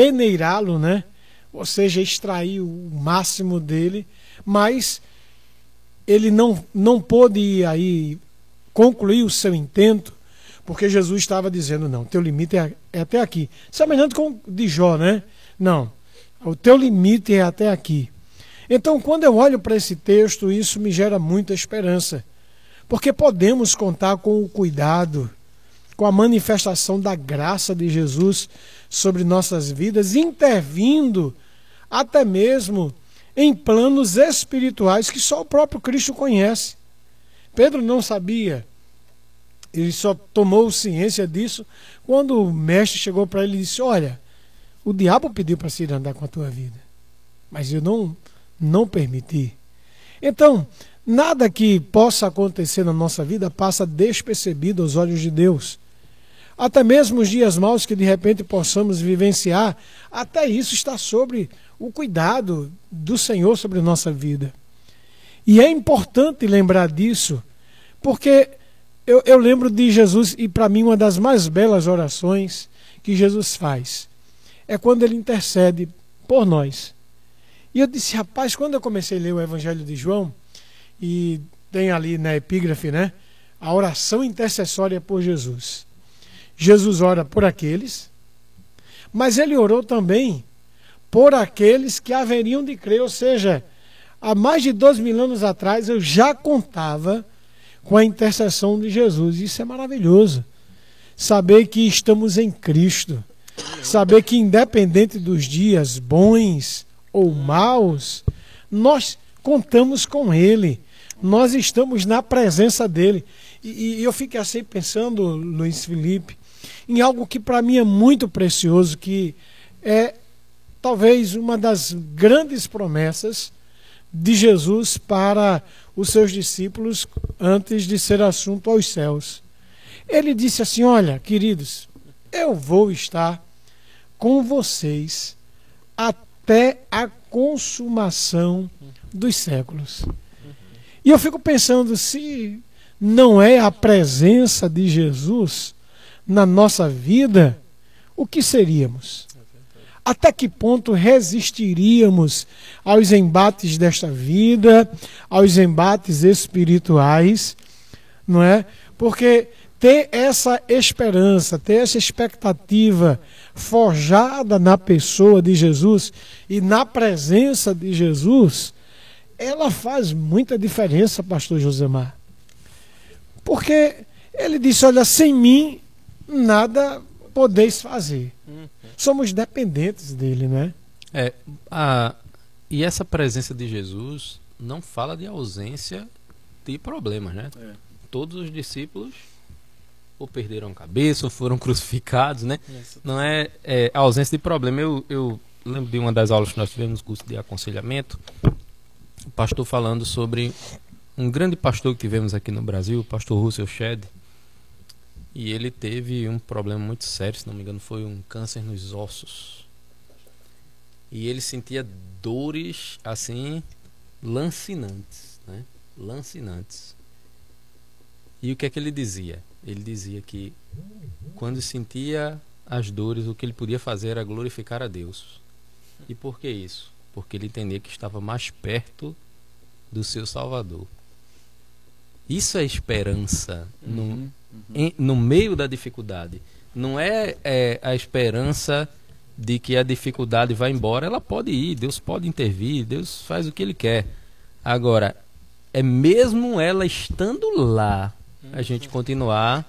peneirá-lo, né? Ou seja, extrair o máximo dele, mas ele não, não pôde aí concluir o seu intento, porque Jesus estava dizendo, não, teu limite é, é até aqui. Semelhante com de Jó, né? Não, o teu limite é até aqui. Então, quando eu olho para esse texto, isso me gera muita esperança, porque podemos contar com o cuidado, com a manifestação da graça de Jesus sobre nossas vidas, intervindo até mesmo em planos espirituais que só o próprio Cristo conhece. Pedro não sabia, ele só tomou ciência disso quando o mestre chegou para ele e disse: Olha, o diabo pediu para se ir andar com a tua vida, mas eu não, não permiti. Então, nada que possa acontecer na nossa vida passa despercebido aos olhos de Deus até mesmo os dias maus que de repente possamos vivenciar, até isso está sobre o cuidado do Senhor sobre nossa vida. E é importante lembrar disso, porque eu, eu lembro de Jesus, e para mim uma das mais belas orações que Jesus faz é quando ele intercede por nós. E eu disse, rapaz, quando eu comecei a ler o Evangelho de João, e tem ali na epígrafe, né, a oração intercessória por Jesus. Jesus ora por aqueles, mas ele orou também por aqueles que haveriam de crer. Ou seja, há mais de dois mil anos atrás eu já contava com a intercessão de Jesus. Isso é maravilhoso. Saber que estamos em Cristo. Saber que, independente dos dias bons ou maus, nós contamos com Ele. Nós estamos na presença dele. E, e eu fiquei assim pensando, Luiz Felipe, em algo que para mim é muito precioso, que é talvez uma das grandes promessas de Jesus para os seus discípulos antes de ser assunto aos céus. Ele disse assim: Olha, queridos, eu vou estar com vocês até a consumação dos séculos. E eu fico pensando se não é a presença de Jesus na nossa vida, o que seríamos? Até que ponto resistiríamos aos embates desta vida, aos embates espirituais, não é? Porque ter essa esperança, ter essa expectativa forjada na pessoa de Jesus e na presença de Jesus, ela faz muita diferença, pastor Josemar. Porque ele disse: Olha, sem mim nada podeis fazer. Uhum. Somos dependentes dele, né? É, a, e essa presença de Jesus não fala de ausência de problemas, né? É. Todos os discípulos ou perderam a cabeça ou foram (laughs) crucificados, né? Não é, é ausência de problema. Eu, eu lembro de uma das aulas que nós tivemos no curso de aconselhamento, o pastor falando sobre um grande pastor que tivemos aqui no Brasil, o pastor Russell Shedd, e ele teve um problema muito sério, se não me engano, foi um câncer nos ossos. E ele sentia dores assim lancinantes, né? Lancinantes. E o que é que ele dizia? Ele dizia que quando sentia as dores, o que ele podia fazer era glorificar a Deus. E por que isso? Porque ele entendia que estava mais perto do seu Salvador. Isso é esperança uhum, uhum. Em, no meio da dificuldade. Não é, é, a esperança de que a dificuldade vai embora. Ela pode ir, Deus pode intervir, Deus faz o que Ele quer. Agora, é mesmo ela estando lá, a gente continuar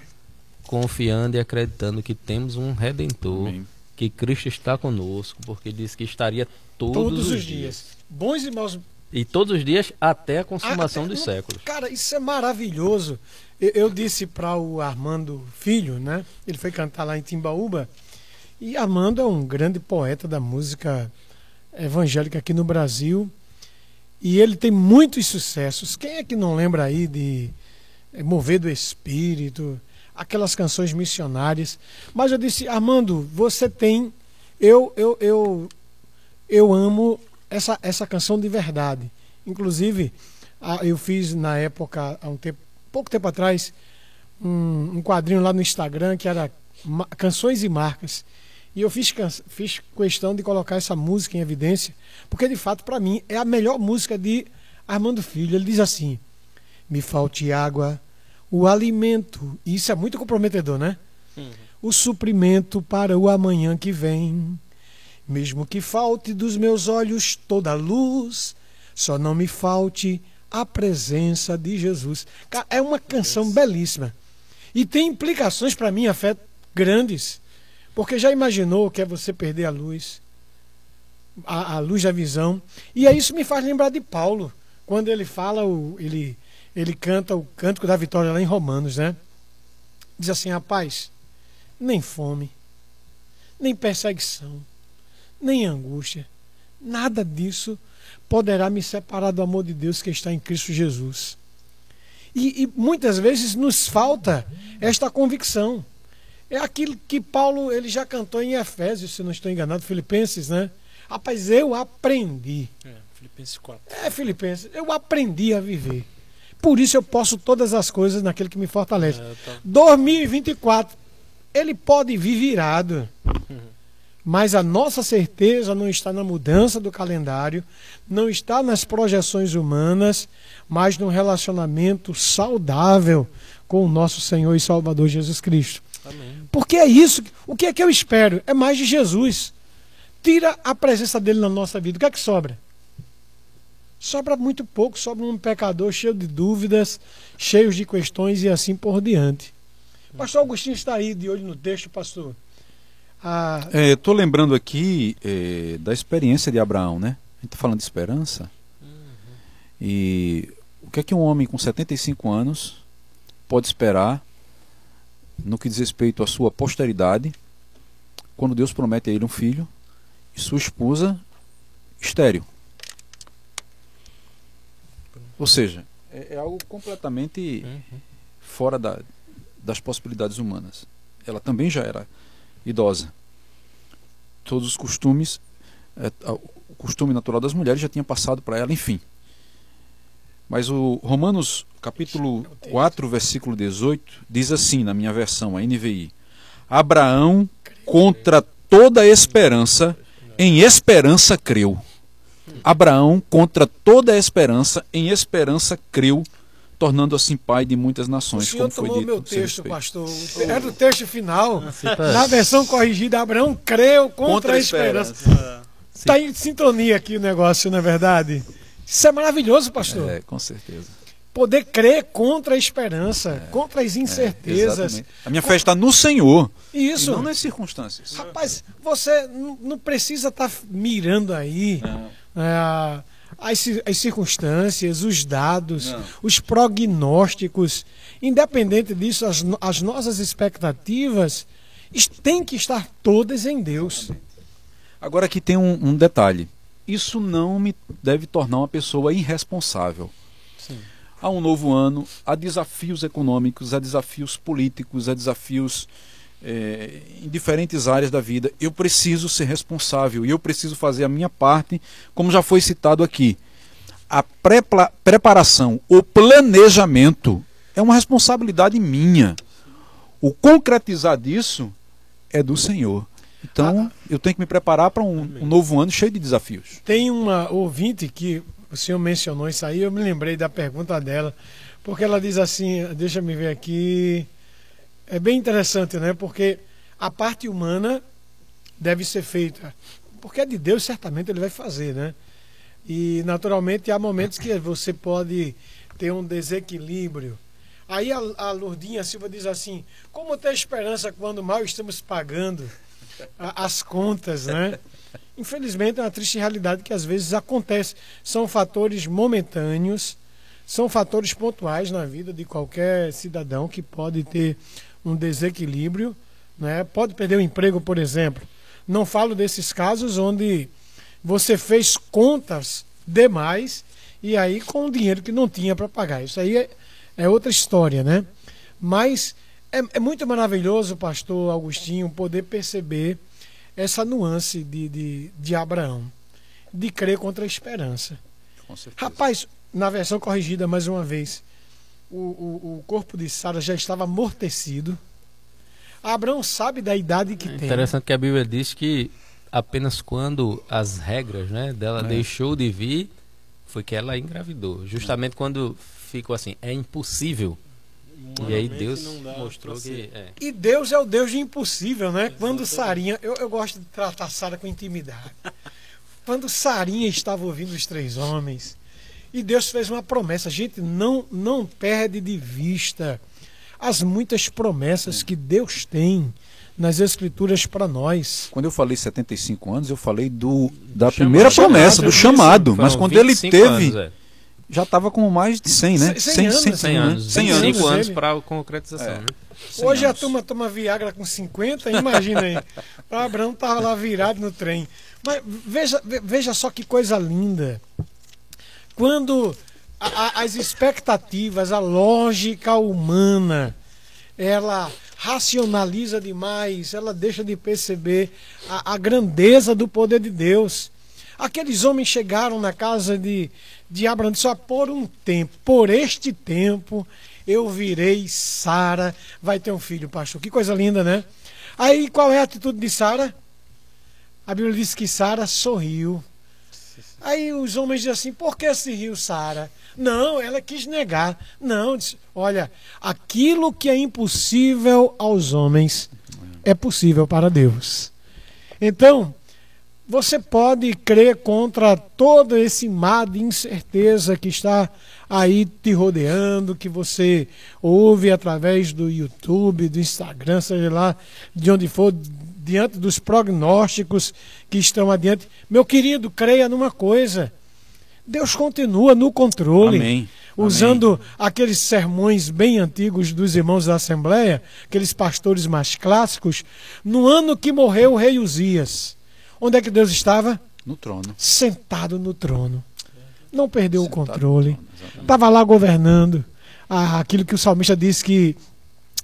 confiando e acreditando que temos um Redentor, Amém. que Cristo está conosco, porque disse que estaria todos, todos os dias. dias. Bons e maus e todos os dias até a consumação até, dos séculos. Cara, isso é maravilhoso. Eu, disse para o Armando Filho, né? Ele foi cantar lá em Timbaúba. E Armando é um grande poeta da música evangélica aqui no Brasil. E ele tem muitos sucessos. Quem é que não lembra aí de é, Mover do Espírito, aquelas canções missionárias? Mas eu disse, Armando, você tem. Eu, eu, eu, eu amo essa, essa canção de verdade. Inclusive, eu fiz na época, há um tempo, pouco tempo atrás, um, um quadrinho lá no Instagram que era Canções e Marcas. E eu fiz, fiz questão de colocar essa música em evidência, porque de fato, para mim, é a melhor música de Armando Filho. Ele diz assim: Me falte água, o alimento. E isso é muito comprometedor, né? Uhum. O suprimento para o amanhã que vem. Mesmo que falte dos meus olhos toda a luz, só não me falte a presença de Jesus. É uma canção belíssima. E tem implicações para mim, fé grandes. Porque já imaginou que é você perder a luz, a, a, luz da visão. E aí isso me faz lembrar de Paulo, quando ele fala, o, ele, ele canta o cântico da vitória lá em Romanos, né? Diz assim, rapaz, nem fome, nem perseguição, nem angústia, nada disso poderá me separar do amor de Deus que está em Cristo Jesus. E, e, muitas vezes nos falta esta convicção. É aquilo que Paulo ele já cantou em Efésios, se não estou enganado, Filipenses, né? Rapaz, eu aprendi. É, Filipenses 4. É, Filipenses, eu aprendi a viver. Por isso eu posso todas as coisas naquele que me fortalece. É, tá... 2024, ele pode vir virado. Uhum. Mas a nossa certeza não está na mudança do calendário, não está nas projeções humanas, mas no relacionamento saudável com o nosso Senhor e Salvador Jesus Cristo. Amém. Porque é isso. O que é que eu espero? É mais de Jesus. tira a presença dele na nossa vida, o que é que sobra? Sobra muito pouco, sobra um pecador cheio de dúvidas, cheio de questões e assim por diante. Pastor Agostinho está aí de olho no texto, pastor. Ah, Estou é, lembrando aqui é, da experiência de Abraão, né? A gente está falando de esperança. Uhum. E o que é que um homem com 75 anos pode esperar no que diz respeito à sua posteridade, quando Deus promete a ele um filho e sua esposa estéreo? Ou seja, é, é algo completamente uhum. fora da, das possibilidades humanas. Ela também já era idosa. Todos os costumes, é, o costume natural das mulheres já tinha passado para ela, enfim. Mas o Romanos capítulo 4, versículo 18, diz assim na minha versão, a NVI: Abraão, contra toda esperança, em esperança creu. Abraão, contra toda esperança, em esperança creu tornando assim pai de muitas nações. O senhor como tomou meu texto, pastor. É do texto final. Na versão corrigida, Abraão creu contra, contra a esperança. Está em sintonia aqui o negócio, não é verdade? Isso é maravilhoso, pastor. É, com certeza. Poder crer contra a esperança, é, contra as incertezas. É, a minha fé está no Senhor. Isso. não nas circunstâncias. Rapaz, você não precisa estar tá mirando aí. É, as, as circunstâncias, os dados, Não. os prognósticos, independente disso, as, as nossas expectativas têm que estar todas em Deus. Agora aqui tem um, um detalhe. Isso não me deve tornar uma pessoa irresponsável. Sim. Há um novo ano, há desafios econômicos, há desafios políticos, há desafios é, em diferentes áreas da vida, eu preciso ser responsável e eu preciso fazer a minha parte, como já foi citado aqui. A preparação, o planejamento é uma responsabilidade minha. O concretizar disso é do Senhor. Então, ah, eu tenho que me preparar para um, um, novo ano cheio de desafios. Tem uma ouvinte que o senhor mencionou isso aí, eu me lembrei da pergunta dela, porque ela diz assim: deixa me ver aqui. É bem interessante, né? Porque a parte humana deve ser feita. Porque é de Deus, certamente ele vai fazer, né? E naturalmente há momentos que você pode ter um desequilíbrio. Aí a, a Lourdinha Silva diz assim: como ter esperança quando mal estamos pagando a, as contas, né? Infelizmente é uma triste realidade que às vezes acontece. São fatores momentâneos, são fatores pontuais na vida de qualquer cidadão que pode ter um desequilíbrio, né? pode perder o emprego, por exemplo. Não falo desses casos onde você fez contas demais e aí com o dinheiro que não tinha para pagar. Isso aí é, é, outra história, né? Mas é, é, muito maravilhoso, pastor Agostinho, poder perceber essa nuance de, de, de Abraão, de crer contra a esperança. Rapaz, na versão corrigida mais uma vez, o, o, o corpo de Sara já estava amortecido. Abraão sabe da idade que é tem. Interessante que a Bíblia diz que apenas quando as regras né, dela é. deixou de vir, foi que ela engravidou. Justamente quando ficou assim, é impossível. E aí Deus mostrou que. É. E Deus é o Deus de impossível, né? Quando Sarinha. Eu, eu gosto de tratar Sara com intimidade. (laughs) quando Sarinha estava ouvindo os três homens, e Deus fez uma promessa. A gente não, não perde de vista as muitas promessas que Deus tem nas escrituras para nós. Quando eu falei 75 anos, eu falei do da primeira promessa, do chamado, mas quando ele teve anos, é. já estava com mais de 100, né? 100, 100 anos. 100, 100 anos. 100 anos, 5 anos para a concretização. É. Né? Hoje anos. a turma toma Viagra com 50, imagina aí. (laughs) o Abraão estava lá virado no trem. Mas veja, veja só que coisa linda quando a, a, as expectativas, a lógica humana, ela racionaliza demais, ela deixa de perceber a, a, grandeza do poder de Deus. Aqueles homens chegaram na casa de, de Abraão só por um tempo, por este tempo eu virei Sara, vai ter um filho, pastor. Que coisa linda, né? Aí qual é a atitude de Sara? A Bíblia diz que Sara sorriu. Aí os homens dizem assim: por que se riu Sara? Não, ela quis negar. Não, disse, olha, aquilo que é impossível aos homens é possível para Deus. Então, você pode crer contra todo esse mar de incerteza que está aí te rodeando, que você ouve através do YouTube, do Instagram, seja lá de onde for, diante dos prognósticos que estão adiante. Meu querido, creia numa coisa. Deus continua no controle. Amém. Usando Amém. aqueles sermões bem antigos dos irmãos da Assembleia, aqueles pastores mais clássicos, no ano que morreu o rei Uzias. Onde é que Deus estava? No trono. Sentado no trono. Não perdeu Sentado o controle. Estava lá governando. Ah, aquilo que o salmista disse que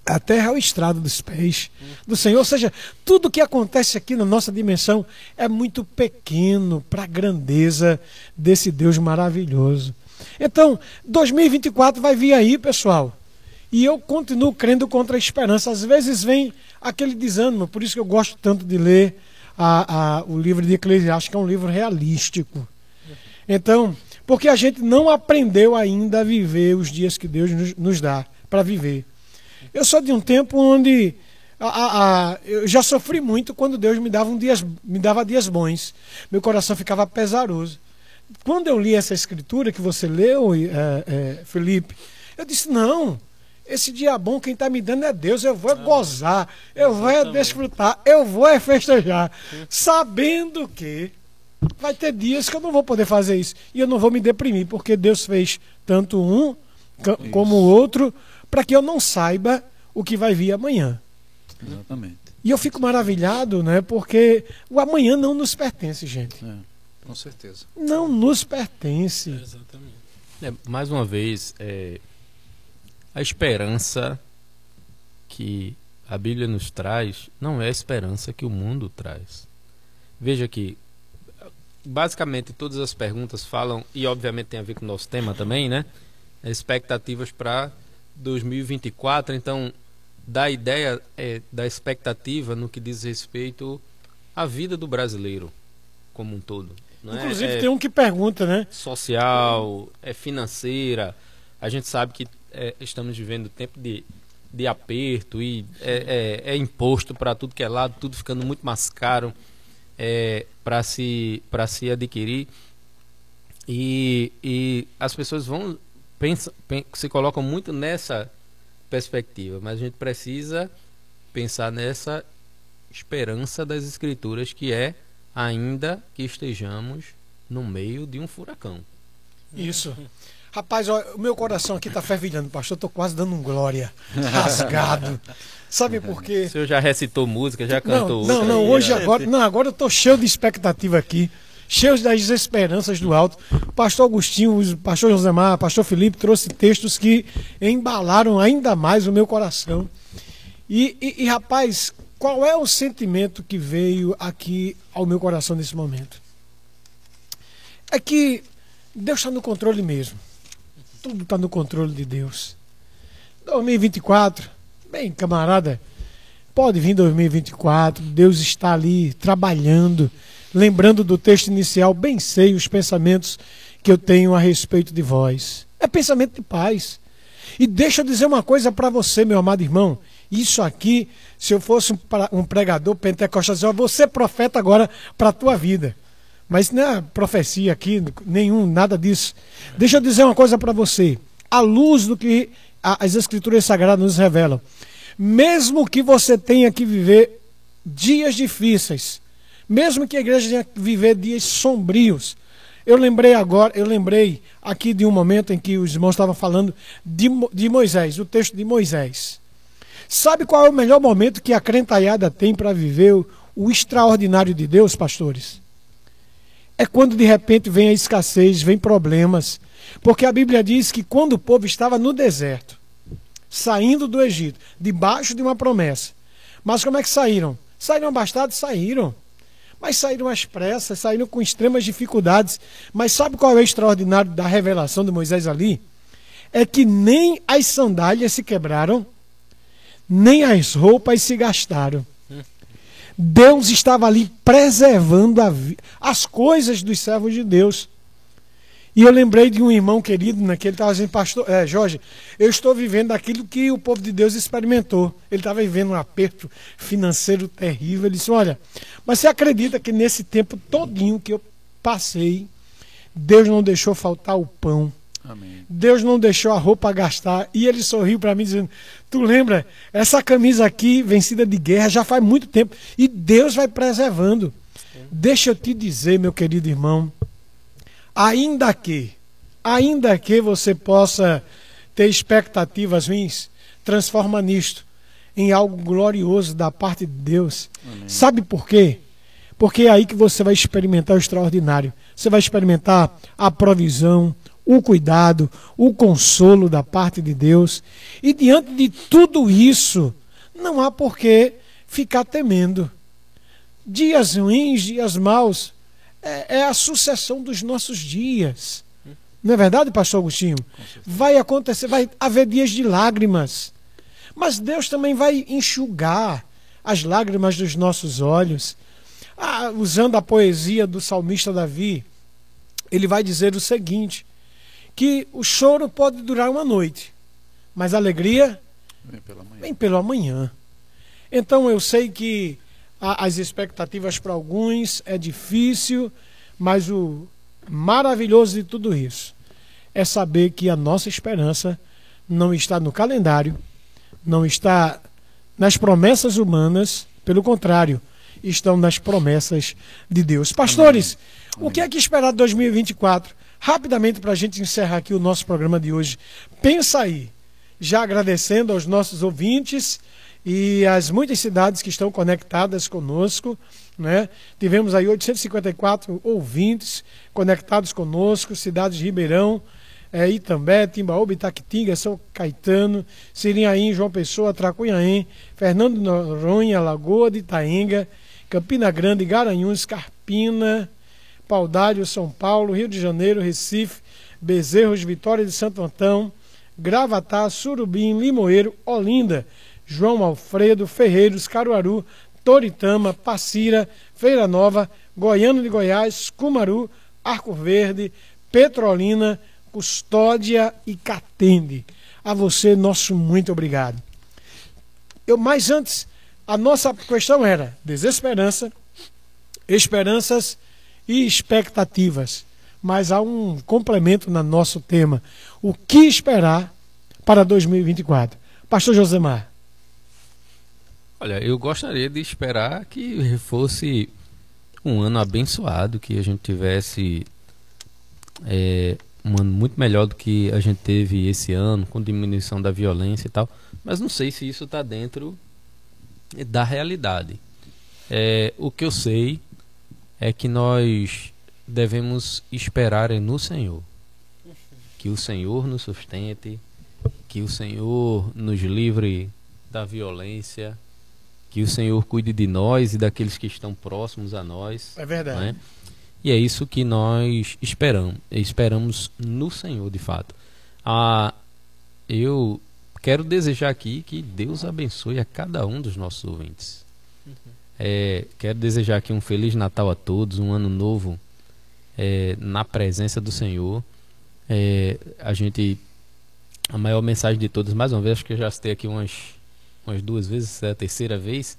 a terra é o estrado dos pés do Senhor. Ou seja, tudo que acontece aqui na nossa dimensão é muito pequeno para a grandeza desse Deus maravilhoso. Então, 2024 vai vir aí, pessoal. E eu continuo crendo contra a esperança. Às vezes vem aquele desânimo, por isso que eu gosto tanto de ler a, a, o livro de Eclesiastes, que é um livro realístico. Então, porque a gente não aprendeu ainda a viver os dias que Deus nos, nos dá para viver. Eu sou de um tempo onde a, a, eu já sofri muito quando Deus me dava, um dias, me dava dias bons. Meu coração ficava pesaroso. Quando eu li essa escritura que você leu, é, é, Felipe, eu disse: não, esse dia bom quem está me dando é Deus. Eu vou ah, gozar, eu vou desfrutar, eu vou festejar, sabendo que vai ter dias que eu não vou poder fazer isso. E eu não vou me deprimir, porque Deus fez tanto um como o outro, para que eu não saiba o que vai vir amanhã. Exatamente. E eu fico maravilhado, né? Porque o amanhã não nos pertence, gente. É, com certeza. Não nos pertence. É, exatamente. É, mais uma vez, é, a esperança que a Bíblia nos traz não é a esperança que o mundo traz. Veja que basicamente todas as perguntas falam e obviamente tem a ver com o nosso tema também, né? Expectativas para 2024, então da ideia é, da expectativa no que diz respeito à vida do brasileiro como um todo. É? Inclusive é, tem um que pergunta, né? Social, é financeira. A gente sabe que é, estamos vivendo tempo de, de aperto e é, é, imposto para tudo que é lado, tudo ficando muito mais caro para se, se adquirir. E, e as pessoas vão pensa, se colocam muito nessa perspectiva, mas a gente precisa pensar nessa esperança das escrituras que é ainda que estejamos no meio de um furacão. Isso. Rapaz, ó, o meu coração aqui está fervilhando, pastor. Eu tô quase dando um glória. Rasgado. Sabe por quê? O senhor já recitou música, já cantou Não, não, não hoje agora. Não, agora eu tô cheio de expectativa aqui. Cheio das esperanças do alto. Pastor Agostinho, pastor Josemar, pastor Felipe trouxe textos que embalaram ainda mais o meu coração. E, e, e rapaz, qual é o sentimento que veio aqui ao meu coração nesse momento? É que Deus está no controle mesmo. Tudo está no controle de Deus. 2024, bem, camarada, pode vir 2024, Deus está ali trabalhando, lembrando do texto inicial, bem sei os pensamentos que eu tenho a respeito de vós. É pensamento de paz. E deixa eu dizer uma coisa para você, meu amado irmão. Isso aqui, se eu fosse um pregador pentecostal, você é profeta agora para a tua vida. Mas não é profecia aqui, nenhum, nada disso. Deixa eu dizer uma coisa para você. À luz do que as Escrituras Sagradas nos revelam, mesmo que você tenha que viver dias difíceis, mesmo que a igreja tenha que viver dias sombrios, eu lembrei agora, eu lembrei aqui de um momento em que os irmãos estavam falando de, de Moisés, o texto de Moisés. Sabe qual é o melhor momento que a crentaiada tem para viver o, o extraordinário de Deus, pastores? é quando de repente vem a escassez, vem problemas. Porque a Bíblia diz que quando o povo estava no deserto, saindo do Egito, debaixo de uma promessa. Mas como é que saíram? Saíram abastados? Saíram. Mas saíram às pressas, saíram com extremas dificuldades. Mas sabe qual é o extraordinário da revelação de Moisés ali? É que nem as sandálias se quebraram, nem as roupas se gastaram. Deus estava ali preservando as coisas dos servos de Deus. E eu lembrei de um irmão querido, né, que ele estava dizendo, pastor, é, Jorge, eu estou vivendo aquilo que o povo de Deus experimentou. Ele estava vivendo um aperto financeiro terrível. Ele disse, olha, mas você acredita que nesse tempo todinho que eu passei, Deus não deixou faltar o pão. Amém. Deus não deixou a roupa gastar. E ele sorriu para mim dizendo: Tu lembra? Essa camisa aqui, vencida de guerra, já faz muito tempo. E Deus vai preservando. Deixa eu te dizer, meu querido irmão, ainda que, ainda que você possa ter expectativas ruins, transforma nisto em algo glorioso da parte de Deus. Amém. Sabe por quê? Porque é aí que você vai experimentar o extraordinário. Você vai experimentar a provisão, o cuidado, o consolo da parte de Deus. E diante de tudo isso, não há por que ficar temendo. Dias ruins, dias maus, é, é a sucessão dos nossos dias. Não é verdade, pastor Agostinho? Vai acontecer, vai haver dias de lágrimas. Mas Deus também vai enxugar as lágrimas dos nossos olhos. Ah, usando a poesia do salmista Davi, ele vai dizer o seguinte: que o choro pode durar uma noite, mas a alegria vem pelo amanhã. Vem pelo amanhã. Então eu sei que as expectativas para alguns é difícil, mas o maravilhoso de tudo isso é saber que a nossa esperança não está no calendário, não está nas promessas humanas, pelo contrário, estão nas promessas de Deus. Pastores, Amém. o que é que esperar de 2024? Rapidamente, para a gente encerrar aqui o nosso programa de hoje, pensa aí, já agradecendo aos nossos ouvintes e às muitas cidades que estão conectadas conosco. Né? Tivemos aí 854 ouvintes conectados conosco, cidades de Ribeirão, é, Itambé, Timbaúba, Itaquitinga, São Caetano, Sirinhaém, João Pessoa, Tracunhaém, Fernando Noronha, Lagoa de Itaenga, Campina Grande, Garanhuns, Carpina, Paudalho, São Paulo, Rio de Janeiro, Recife, Bezerros, Vitória de Santo Antão, Gravatá, Surubim, Limoeiro, Olinda, João Alfredo, Ferreiros, Caruaru, Toritama, Passira, Feira Nova, Goiano de Goiás, Cumaru, Arco Verde, Petrolina, Custódia e Catende. A você, nosso muito obrigado. Eu, mas antes, a nossa questão era desesperança, esperanças e expectativas. Mas há um complemento no nosso tema. O que esperar para 2024? Pastor Josemar. Olha, eu gostaria de esperar que fosse um ano abençoado, que a gente tivesse é, um ano muito melhor do que a gente teve esse ano, com diminuição da violência e tal. Mas não sei se isso está dentro da realidade. É, o que eu sei é que nós devemos esperar no Senhor. Que o Senhor nos sustente, que o Senhor nos livre da violência, que o Senhor cuide de nós e daqueles que estão próximos a nós. É verdade. Né? E é isso que nós esperamos, esperamos no Senhor, de fato. Ah, eu quero desejar aqui que Deus abençoe a cada um dos nossos ouvintes. É, quero desejar aqui um Feliz Natal a todos, um ano novo é, na presença do Senhor. É, a gente. A maior mensagem de todos, mais uma vez, acho que eu já citei aqui umas, umas duas vezes, é a terceira vez.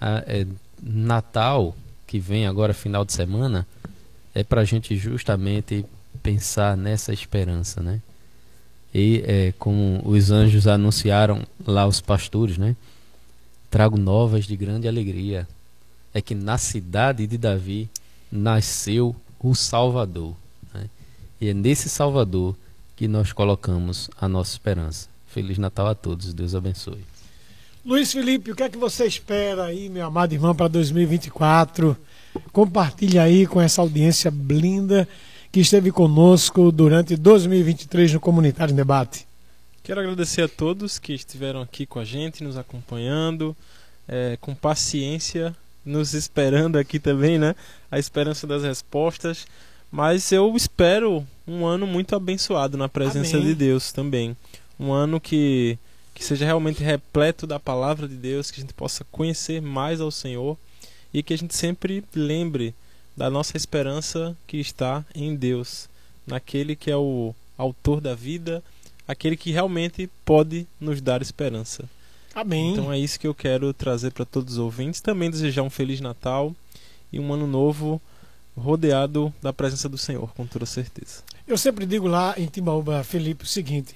É, Natal, que vem agora, final de semana, é para a gente justamente pensar nessa esperança, né? E é, como os anjos anunciaram lá os pastores, né? trago novas de grande alegria. É que na cidade de Davi nasceu o Salvador. Né? E é nesse Salvador que nós colocamos a nossa esperança. Feliz Natal a todos. Deus abençoe. Luiz Felipe, o que é que você espera aí, meu amado irmão, para 2024? Compartilhe aí com essa audiência blinda que esteve conosco durante 2023 no Comunitário em Debate. Quero agradecer a todos que estiveram aqui com a gente, nos acompanhando, é, com paciência, nos esperando aqui também, né? A esperança das respostas. Mas eu espero um ano muito abençoado na presença Amém. de Deus também. Um ano que, que seja realmente repleto da palavra de Deus, que a gente possa conhecer mais ao Senhor e que a gente sempre lembre da nossa esperança que está em Deus naquele que é o autor da vida, aquele que realmente pode nos dar esperança. Amém. Então é isso que eu quero trazer para todos os ouvintes. Também desejar um feliz Natal e um ano novo rodeado da presença do Senhor, com toda certeza. Eu sempre digo lá em Timbaúba, Felipe, o seguinte: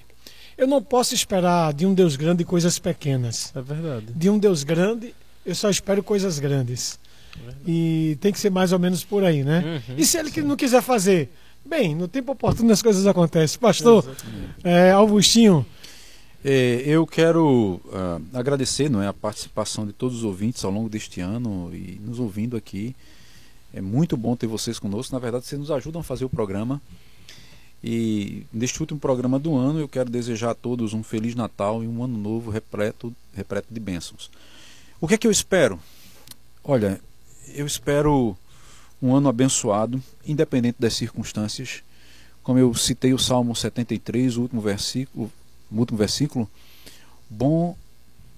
eu não posso esperar de um Deus grande coisas pequenas. É verdade. De um Deus grande, eu só espero coisas grandes. É. E tem que ser mais ou menos por aí, né? Uhum. E se ele que não quiser fazer? Bem, no tempo oportuno as coisas acontecem. Pastor, é, Augustinho, É, eu quero ah, agradecer não é, a participação de todos os ouvintes ao longo deste ano e nos ouvindo aqui. É muito bom ter vocês conosco. Na verdade, vocês nos ajudam a fazer o programa. E neste último programa do ano, eu quero desejar a todos um Feliz Natal e um ano novo repleto, repleto de bênçãos. O que é que eu espero? Olha, eu espero um ano abençoado, independente das circunstâncias. Como eu citei o Salmo 73, o último versículo, o último versículo, bom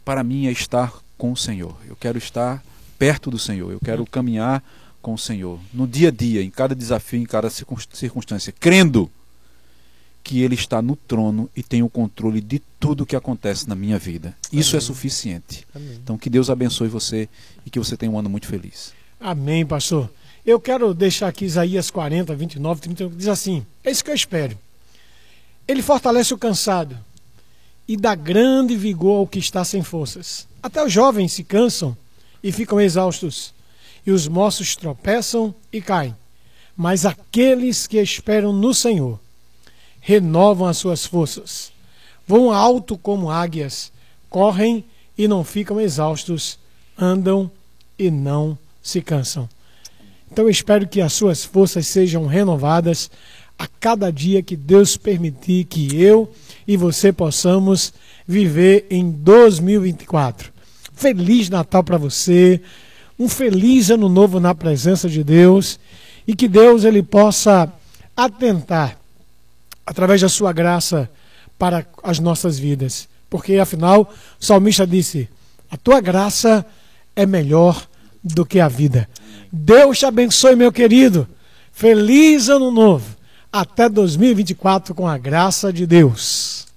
para mim é estar com o Senhor. Eu quero estar perto do Senhor, eu quero caminhar com o Senhor, no dia a dia, em cada desafio, em cada circun- circunstância, crendo que Ele está no trono e tem o controle de tudo que acontece na minha vida. Isso é Amém. suficiente. Amém. Então, que Deus abençoe você e que você tenha um ano muito feliz. Amém, pastor. Eu quero deixar aqui Isaías 40, 29, 30, diz assim: é isso que eu espero. Ele fortalece o cansado e dá grande vigor ao que está sem forças. Até os jovens se cansam e ficam exaustos, e os moços tropeçam e caem. Mas aqueles que esperam no Senhor renovam as suas forças, vão alto como águias, correm e não ficam exaustos, andam e não se cansam. Então eu espero que as suas forças sejam renovadas a cada dia que Deus permitir que eu e você possamos viver em 2024. Feliz Natal para você, um feliz ano novo na presença de Deus e que Deus ele possa atentar através da sua graça para as nossas vidas, porque afinal o salmista disse: "A tua graça é melhor do que a vida". Deus te abençoe, meu querido. Feliz ano novo. Até 2024 com a graça de Deus.